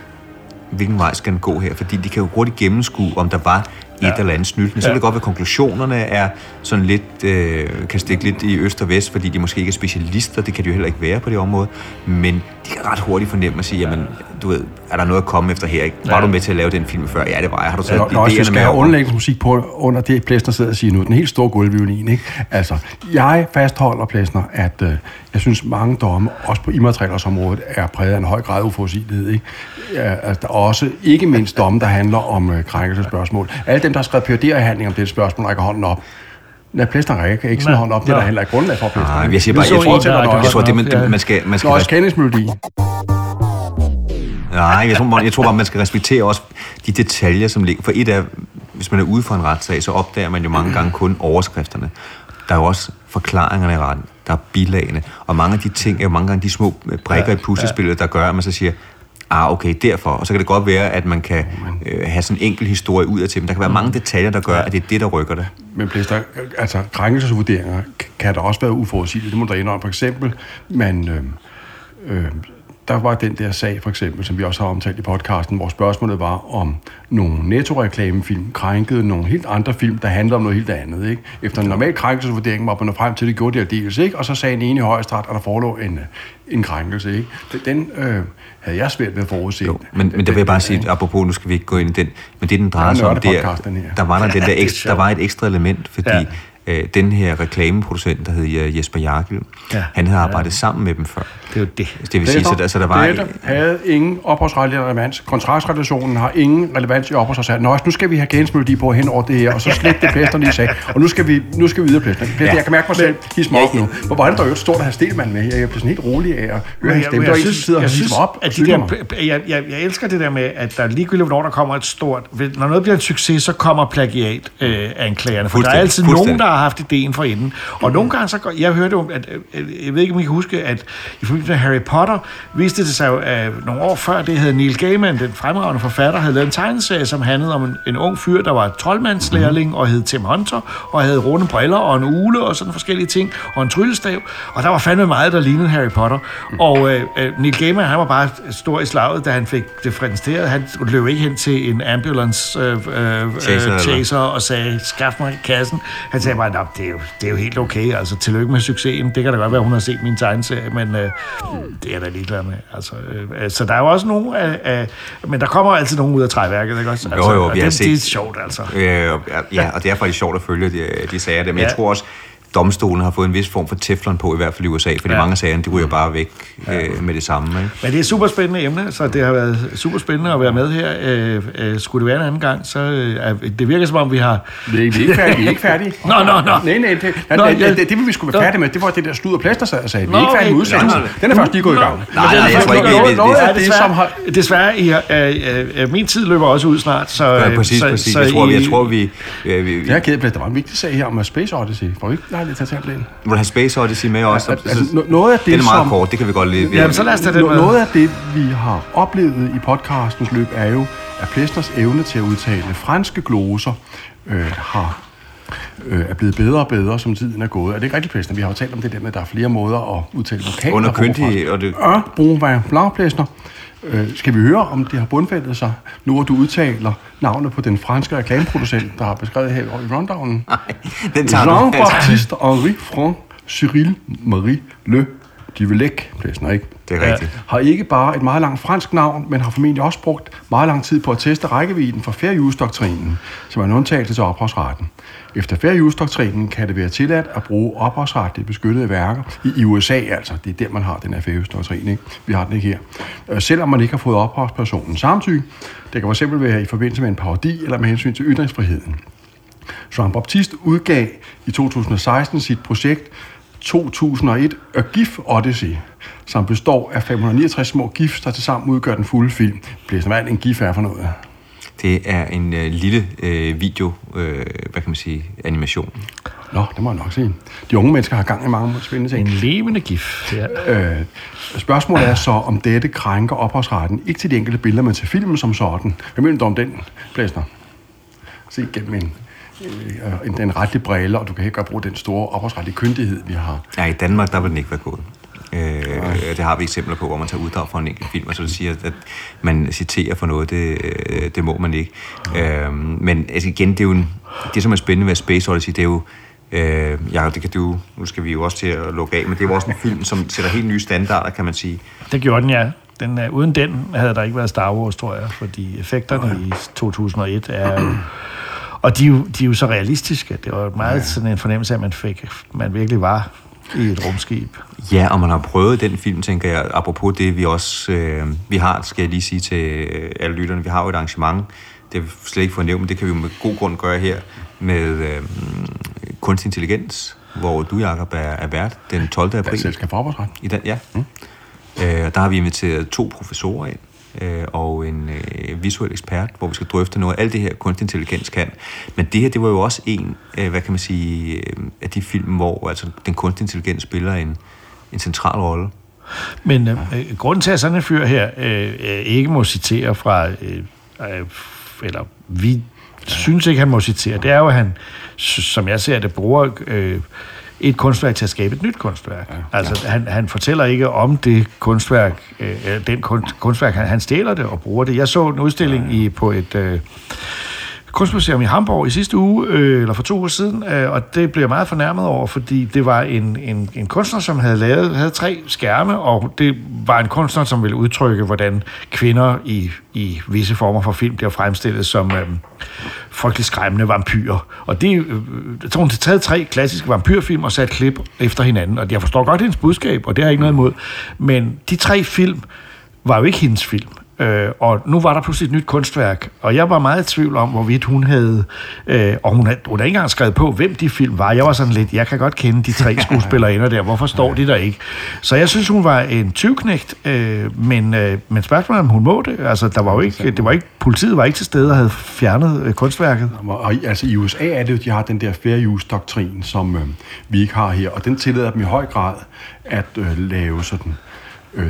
hvilken vej skal den gå her, fordi de kan jo hurtigt gennemskue, om der var et ja. eller andet snydt. Men så Ja. kan det godt være, at konklusionerne er sådan lidt, øh, kan stikke lidt i øst og vest, fordi de måske ikke er specialister, det kan de jo heller ikke være på det område, men de kan ret hurtigt fornemme at sige, jamen, du ved, er der noget at komme efter her, ikke? Var Ja. du med til at lave den film før? Ja, det var jeg. Har du taget når idéerne jeg skal med have underlægningsmusik på under det, Plæsner sidder og siger nu, den helt store gulvviolin, ikke? Altså, jeg fastholder, Plæsner, at øh, jeg synes, mange domme, også på immaterialsområdet, er præget af en høj grad af uforudsigelighed, ikke? Ja, altså, er også ikke mindst domme, der handler om øh, krænkelsespørgsmål. Alle dem, der har skrevet PhD-afhandling om det spørgsmål, rækker hånden op. Nej, Plæsner rækker ikke sådan hånden op. Det er der heller ikke grundlag for, Plæsner. Nej, jeg siger bare, jeg tror, en, der- jeg, tror, det, man, man skal, man skal Nå, også kendingsmelodi. Nej, jeg tror, man, jeg tror bare, man skal respektere også de detaljer, som ligger. For et af, hvis man er ude for en retssag, så opdager man jo mange gange kun overskrifterne. Der er jo også forklaringerne i retten. Der er bilagene. Og mange af de ting er jo mange gange de små brækker Ja, i puslespillet, der gør, at man så siger, ah, okay, derfor. Og så kan det godt være, at man kan øh, have sådan en enkelt historie ud af til, men der kan være mange detaljer, der gør, at det er det, der rykker det. Men Plæster, altså krænkelsesvurderinger kan der også være uforudsigelige. Det må der indrømme. For eksempel, man, øh, øh, der var den der sag, for eksempel, som vi også har omtalt i podcasten, hvor spørgsmålet var, om nogle netto-reklamefilm krænkede nogle helt andre film, der handlede om noget helt andet. Ikke? Efter en normal krænkelsesvurdering var man frem til, at det gjorde det aldeles, ikke? og så sagde en enig højesteret, at der forelå en, en krænkelse. Ikke? Den øh, havde jeg svært ved at forudse. Jo, men, men der vil jeg bare sige, apropos, nu skal vi ikke gå ind i den, men det, den drejer sig om, det er, der var der, den der er ekstra, der var et ekstra element, fordi Ja. ja. øh, den her reklameproducent, der hed Jesper Jarkel, Ja. ja. han havde arbejdet sammen med dem før. Det er jo det. Det vil sige, så der, så der var... Dette havde ingen opholdsretlig relevans. Kontraktsrelationen har ingen relevans i opholdsrettigheden. Nå, nu skal vi have gensmelodi på hen over det her, og så slet det Plæster lige sagde. Og nu skal vi, nu skal vi videre, Plæster. Plæster, Ja. jeg kan mærke mig selv, mig op nu. Hvor var det der jo stort at have Stelman med her? Jeg bliver sådan helt rolig af at høre hans jeg, stemme. jeg, som synes, jeg synes, op. at de der, jeg, jeg, jeg elsker det der med, at der ligegyldigt, hvornår der kommer et stort... Når noget bliver en succes, så kommer plagiat øh, anklagerne. For der er altid nogen, der har haft ideen for inden. Og nogle gange så går, jeg hørte jo, at, at, jeg ved ikke, om I kan huske, at i med Harry Potter, viste det sig jo, at nogle år før det havde Neil Gaiman, den fremragende forfatter, havde lavet en tegneserie, som handlede om en, en ung fyr, der var troldmandslærling og hed Tim Hunter, og havde runde briller og en ule og sådan forskellige ting, og en tryllestav, og der var fandme meget, der lignede Harry Potter. Og øh, øh, Neil Gaiman, han var bare stor i slaget, da han fik det præsenteret. Han løb ikke hen til en ambulance øh, øh, Chaser, øh, chaser og sagde, skaf mig kassen. Han sagde bare, "Nå, det er, jo, det er jo helt okay, altså tillykke med succesen. Det kan da godt være, hun har set min tegneserie, men øh, det er der ligeglad med. Altså, øh, så der er jo også nogen af, af, men der kommer altid nogen ud af træværket, ikke også? Altså, Jo, jo, vi har det, set- det er sjovt, altså. Øh, og- ja, og det er faktisk sjovt at følge de, de sager der. Men ja. jeg Ja. tror også, domstolen har fået en vis form for teflon på, i hvert fald i USA, fordi ja. Ja. mange af sagerne, de ryger bare væk øh, med det samme. Ikke? Men det er et super spændende emne, så det har været super spændende at være med her. Øh, øh, skulle det være en anden gang, så øh, er- det virker som om, vi har... Vi er, vi er ikke færdige. Vi er ikke færdige. Nå, nå, nå. Nej, nej, det, Nå, nå, ja. det, det, det, vi skulle være færdige med, det var det der slud og plaster, og sagde. Vi er ikke færdige med udsendelsen. Nej, nej. Den er først lige gået i gang. Nej, nej, jeg tror ikke, vi- Ja, det, som har... desværre, I har, øh, øh, min tid løber også ud snart, så... Ja, øh, præcis, så, præcis. Så Jeg tror, vi, jeg I- tror, vi, øh, vi, vi Jeg er ked af, der var en vigtig sag her om Space Odyssey. Får vi ikke at tage den? vil have Space Odyssey med også. Altså, altså, no- noget af det, den er meget som- kort, det kan vi godt lide. Jamen, så lad os tage No- med. Noget af det, vi har oplevet i podcastens løb, er jo, at Plesners evne til at udtale franske gloser øh, har øh, er blevet bedre og bedre, som tiden er gået. Er det ikke rigtigt, Plesner? Vi har jo talt om det der med, at der er flere måder at udtale vokaler Under på kyndig, fransk. og det- Ja, brun blanc, Plesner. Øh, skal vi høre, om det har bundfældet sig, nu hvor du udtaler navnet på den franske reklameproducent, der har beskrevet her i rundownen? Nej, den tager. Jean-Baptiste Henri Franc Cyril Marie Le Divelec, Plesner, ikke? Det er rigtigt. har ikke bare et meget langt fransk navn, men har formentlig også brugt meget lang tid på at teste rækkevidden for fair use-doktrinen, som er en undtagelse til ophavsretten. Efter fair use-doktrinen kan det være tilladt at bruge ophavsretligt beskyttede værker i, i USA, altså. Det er der, man har den her fair use ikke? Vi har den ikke her. Øh, Selvom man ikke har fået ophavspersonens samtykke, det kan fx være i forbindelse med en parodi eller med hensyn til ytringsfriheden. Jean-Baptiste udgav i 2016 sit projekt 2001 A GIF Odyssey, som består af 569 små GIFs, der tilsammen udgør den fulde film. Bliver som er en GIF er for noget? Det er en øh, lille øh, video, øh, hvad kan man sige, animation. Nå, det må jeg nok sige. De unge mennesker har gang i mange spændende ting. En levende gif. Ja. Øh, spørgsmålet er så, om dette krænker ophavsretten, ikke til de enkelte billeder, men til filmen som sådan. Hvad mener du om den, Blæsner? Se gennem en, øh, en, den retlige brille, og du kan ikke godt bruge den store ophavsretlige kyndighed, vi har. Ja, i Danmark, der vil den ikke være gået. Øh, det har vi eksempler på, hvor man tager uddrag fra en enkelt film, og så siger, at man citerer for noget, det, øh, det må man ikke. Øh, men altså igen, det er jo en, det, som er spændende ved Space Odyssey, det er jo, øh, ja, det kan du, nu skal vi jo også til at lukke af, men det er jo også en film, som sætter helt nye standarder, kan man sige. Det gjorde den, ja. Den, uh, uden den havde der ikke været Star Wars, tror jeg, fordi effekterne i 2001 er. Og de, er jo- de er jo så realistiske. Det var meget sådan en fornemmelse af, at man, fik, man virkelig var i et rumskib. Ja, og man har prøvet den film, tænker jeg, apropos det, vi også, øh, vi har, skal jeg lige sige til øh, alle lytterne, vi har jo et arrangement, det har vi slet ikke fået nævnt, men det kan vi med god grund gøre her, med øh, kunstig intelligens, hvor du, Jacob, er, er vært den 12. april. Selskab for. I den, ja. Mm. Øh, der har vi inviteret to professorer ind, øh, og en øh, visuel ekspert, hvor vi skal drøfte noget af alt det her, kunstig intelligens kan. Men det her, det var jo også en, øh, hvad kan man sige, øh, af de film, hvor altså, den kunstig intelligens spiller en, en central rolle. Men øh, øh, grunden til, at sådan en fyr her øh, øh, ikke må citere fra, øh, øh, eller vi synes ikke, han må citere, det er jo, at han, som jeg ser det, bruger øh, et kunstværk til at skabe et nyt kunstværk. Ja, altså, Han, han fortæller ikke om det kunstværk, øh, den kunst, kunstværk, han, han stjæler det og bruger det. Jeg så en udstilling i, på et... Øh, kunstmuseum i Hamburg i sidste uge, øh, eller for to uger siden, øh, og det blev jeg meget fornærmet over, fordi det var en, en, en kunstner, som havde lavet havde tre skærme, og det var en kunstner, som ville udtrykke, hvordan kvinder i, i visse former for film bliver fremstillet som øh, frygtelig skræmmende vampyrer. Og det, øh, jeg tror, hun havde taget tre klassiske vampyrfilm og sat klip efter hinanden, og jeg forstår godt hendes budskab, og det har jeg ikke noget imod, men de tre film var jo ikke hendes film. Øh, og nu var der pludselig et nyt kunstværk, og jeg var meget i tvivl om, hvorvidt hun havde... Øh, og hun havde, hun havde ikke engang skrevet på, hvem de film var. Jeg var sådan lidt, jeg kan godt kende de tre skuespillere der. Hvorfor står de der ikke? Så jeg synes, hun var en tyvknægt, øh, men, øh, men spørgsmålet om hun må det. Altså, der var jo ikke, det var ikke, politiet var ikke til stede og havde fjernet øh, kunstværket. Og i- altså i USA er det jo, de har den der fair use-doktrin, som øh, vi ikke har her, og den tillader dem i høj grad at øh, lave sådan øh,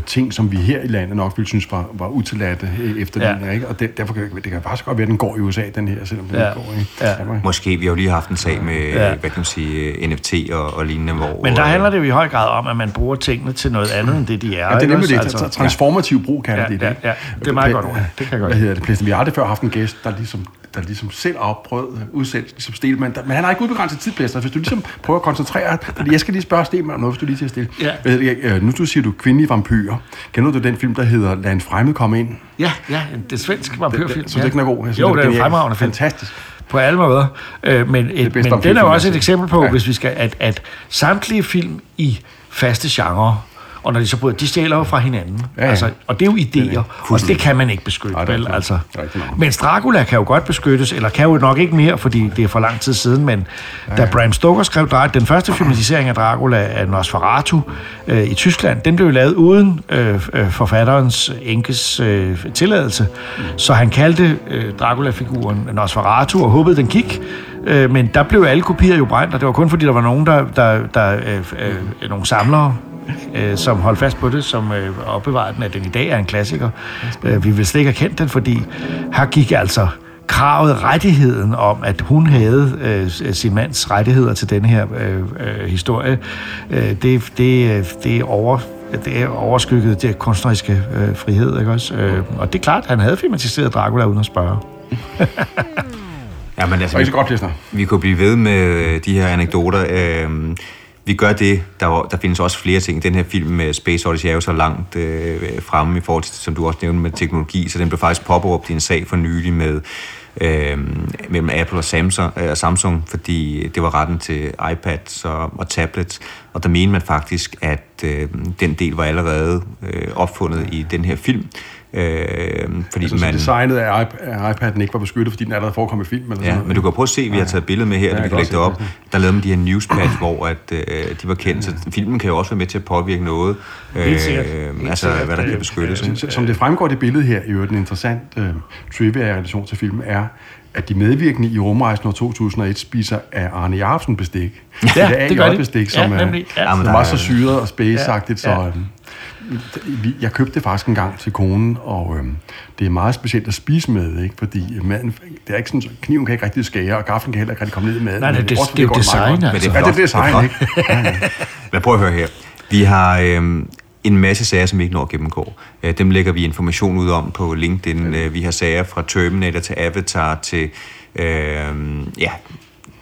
ting, som vi her i landet nok ville synes var, var utilladte øh, efter Ja. den her, ikke? Og det, derfor kan det kan faktisk godt være, at den går i USA, den her, selvom den Ja. ikke går i Ja. Danmark. Måske, vi har jo lige haft en sag med, Ja. ja. hvad kan man sige, NFT og, og lignende, hvor... Men der øh, handler det jo i høj grad om, at man bruger tingene til noget andet, end det de er. Ja, det er nemlig det. Altså, transformativ brug kalder Ja, det ja, det. ja. Det er meget godt ord. Det kan jeg godt Hvad hedder det? Vi har aldrig før haft en gæst, der ligesom der ligesom selv prøvet udsætte ligesom Stelman. Der, men han har ikke udbegrænset tid. Hvis du ligesom prøver at koncentrere dig, jeg skal lige spørge Stelman om noget, hvis du lige siger stille. Ja. Øh, Nu du siger du kvindelige vampyrer. Kender du den film, der hedder Lad en fremmed komme ind? Ja, ja, det er svensk vampyrfilm. Så det ikke er god. Jeg synes, Jo, det er en fremragende film. Fantastisk. På alle måder. Øh, men et, men den er jo jeg også et set. eksempel på, Ja. ja. hvis vi skal, at, at samtlige film i faste genrer, og når de så bryder, de stjæler jo fra hinanden. Ja, ja. Altså, og det er jo idéer, og det kan man ikke beskytte, Nej, vel? Altså. Men Dracula kan jo godt beskyttes, eller kan jo nok ikke mere, fordi det er for lang tid siden, men da Bram Stoker skrev Dracula, den første filmatisering af Dracula af Nosferatu øh, i Tyskland, den blev lavet uden øh, øh, forfatterens enkes øh, tilladelse, så han kaldte øh, Dracula-figuren Nosferatu og håbede, den gik, øh, men der blev alle kopier jo brændt, og det var kun fordi, der var nogen, der, der, der øh, øh, nogle samlere, øh, som holdt fast på det, som øh, opbevarede den, at den i dag er en klassiker. Øh, vi vil slet ikke have kendt den, fordi her gik altså kravet, rettigheden om, at hun havde øh, sin mands rettigheder til denne her øh, øh, historie, øh, det, det, øh, det er over det er overskygget det kunstneriske øh, frihed, ikke også? Øh, og det er klart, at han havde filmatiseret Dracula uden at spørge. Ja, men altså, Og ikke så godt, Plæster. Vi kunne blive ved med øh, de her anekdoter. Øhm, vi gør det. Der, var- der findes også flere ting. Den her film med Space Odyssey er jo så langt øh, fremme i forhold til, som du også nævnte, med teknologi, så den blev faktisk påberåbt i en sag for nylig med øh, mellem Apple og Samsung, øh, Samsung, fordi det var retten til iPads og, og tablets, og der mente man faktisk, at øh, den del var allerede øh, opfundet i den her film, øh, fordi Altså, man... designet af, iP- af iPad'en ikke var beskyttet, fordi den allerede forekom i film. Eller sådan Ja, noget. men du kan prøve at se, vi har taget billeder med her, Ja, ja, vi kan lægge det op. det. Der lavede man de her newspads, hvor at, øh, de var kendt, så filmen kan jo også være med til at påvirke noget. Øh, altså, hvad der kan Øh, beskyttes. Som, som det fremgår det billede her, i øvrigt en interessant øh, trivia i relation til filmen, er, at de medvirkende i rumrejsen år 2001 spiser af Arne Jacobsen bestik. Ja, det er det gør de. bestik, Ja, som, er, nemlig. Ja. Ja, som der var så syret og spaceagtigt, Ja, så... ja. Øh, vi- jeg købte det faktisk en gang til konen, og øh, det er meget specielt at spise med, ikke? fordi maden, det er ikke sådan, kniven kan ikke rigtig skære, og gaflen kan heller ikke rigtig komme ned i maden. Nej, det- Men det- bortset fra det er jo design, altså. Men Ja, det er design, ikke? Ja, ja. Men prøv at høre her. Vi har øh, en masse sager, som vi ikke når at gennemgå. Øh, dem lægger vi information ud om på LinkedIn. Øh, vi har sager fra Terminator til Avatar til... Øh, ja,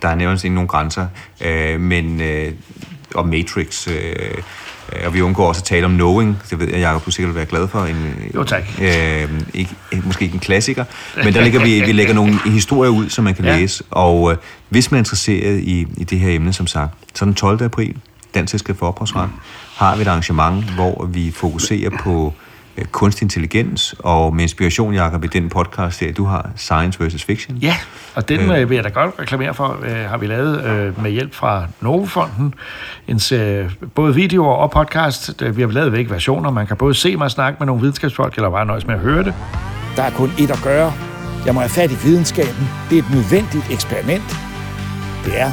der er nævnt ikke nogen grænser. Øh, men... Øh, og Matrix... Øh, øh, og vi undgår også at tale om Knowing. Det ved jeg, Jacob, du sikkert vil være glad for. En, Jo, tak. Øh, ikke, måske ikke en klassiker, men der lægger vi, vi lægger nogle historier ud, som man kan Ja. læse. Og øh, hvis man er interesseret i, i det her emne, som sagt, så den 12. april, Dansk Selskab for Ophavsret, har vi et arrangement, hvor vi fokuserer på øh, kunstig intelligens, og med inspiration, Jacob, i den podcast, der du har, Science vs. Fiction. Ja, og den Øh. øh, vil jeg da godt reklamere for, øh, har vi lavet øh, med hjælp fra Novofonden. En, øh, både videoer og podcast. Øh, Vi har lavet begge versioner. Man kan både se mig snakke med nogle videnskabsfolk, eller bare nøjes med at høre det. Der er kun ét at gøre. Jeg må have fat i videnskaben. Det er et nødvendigt eksperiment. Det er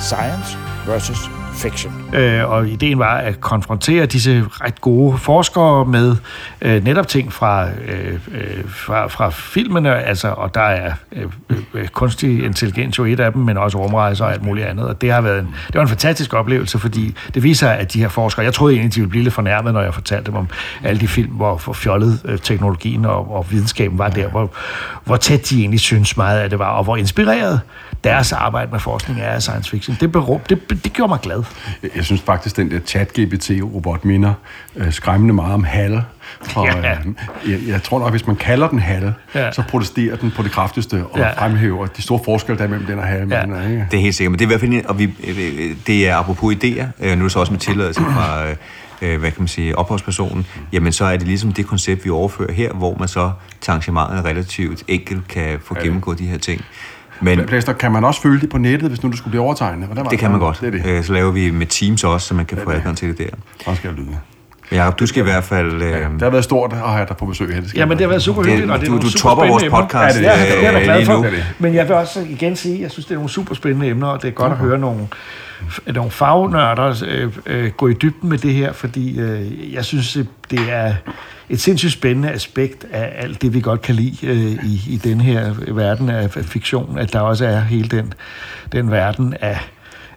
science versus fiction. Øh, og ideen var at konfrontere disse ret gode forskere med øh, netop ting fra, øh, øh fra, fra filmene, altså, og der er øh, øh, øh, kunstig intelligens jo et af dem, men også rumrejser og alt muligt andet. Og det har været en, det var en fantastisk oplevelse, fordi det viser, at de her forskere, jeg troede egentlig, de ville blive lidt fornærmet, når jeg fortalte dem om alle de film, hvor hvor fjollet øh, teknologien og, og videnskaben var der, hvor, hvor tæt de egentlig synes meget af det var, og hvor inspireret deres arbejde med forskning er af science fiction. Det, berum, det, det gjorde mig glad. Jeg- Jeg synes faktisk, den der chat-GPT-robot minder øh, skræmmende meget om HAL. Og, Ja. øh, jeg, jeg tror nok, hvis man kalder den HAL, Ja. så protesterer den på det kraftigste og Ja. fremhæver de store forskelle, der er mellem den og HAL. Ja. Den er, ikke? Det er helt sikkert, men det er i hvert fald, og vi, øh, det er apropos idéer, øh, nu er det så også med tilladelse fra, øh, øh, hvad kan man sige, ophavspersonen, jamen så er det ligesom det koncept, vi overfører her, hvor man så til arrangementet relativt enkelt kan få gennemgået de her ting. Men Plæster, kan man også følge det på nettet, hvis nu det skulle blive overtegnet? Hvordan var det kan man godt. Det det. Øh, Så laver vi med Teams også, så man kan få adgang til det der. Så skal lyde. Jacob, du skal i hvert fald... Øh, Det har været stort at have dig på besøg her. Det skal Ja, men det har været super hyggeligt, og det er du- du super topper vores spændende emner. podcast, Ja, det, er, det er jeg øh, glad for. nu. Men jeg vil også igen sige, at jeg synes, det er nogle super spændende emner, og det er godt at høre nogle, nogle fagnørder øh, øh, gå i dybden med det her, fordi øh, jeg synes, det er et sindssygt spændende aspekt af alt det, vi godt kan lide øh, i, i den her verden af fiktion, at der også er hele den, den verden af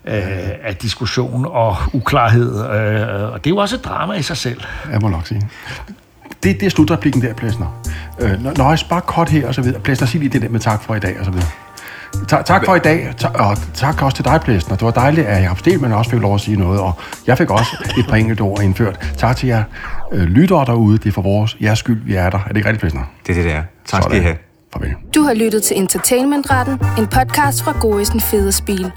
øh, af diskussion og uklarhed. Øh, og det er jo også et drama i sig selv. Jeg må nok sige. Det, det er slutreplikken der, Plæsner. Øh, når- Nøjes bare kort her, og så videre. Plæsner, sig lige det der med tak for i dag, og så videre. Tak, tak for i dag, Ta- og tak også til dig, Plæsner. Det var dejligt, at Jacob Stelman også fik lov at sige noget, og jeg fik også et par enkelte ord indført. Tak til jer øh, lyttere derude. Det er for vores jeres skyld, vi er der. Er det ikke rigtigt, Plæsner? Det er det, der. Tak skal I have. Farvel. Du har lyttet til Entertainmentretten, en podcast fra Gorisen Federspil.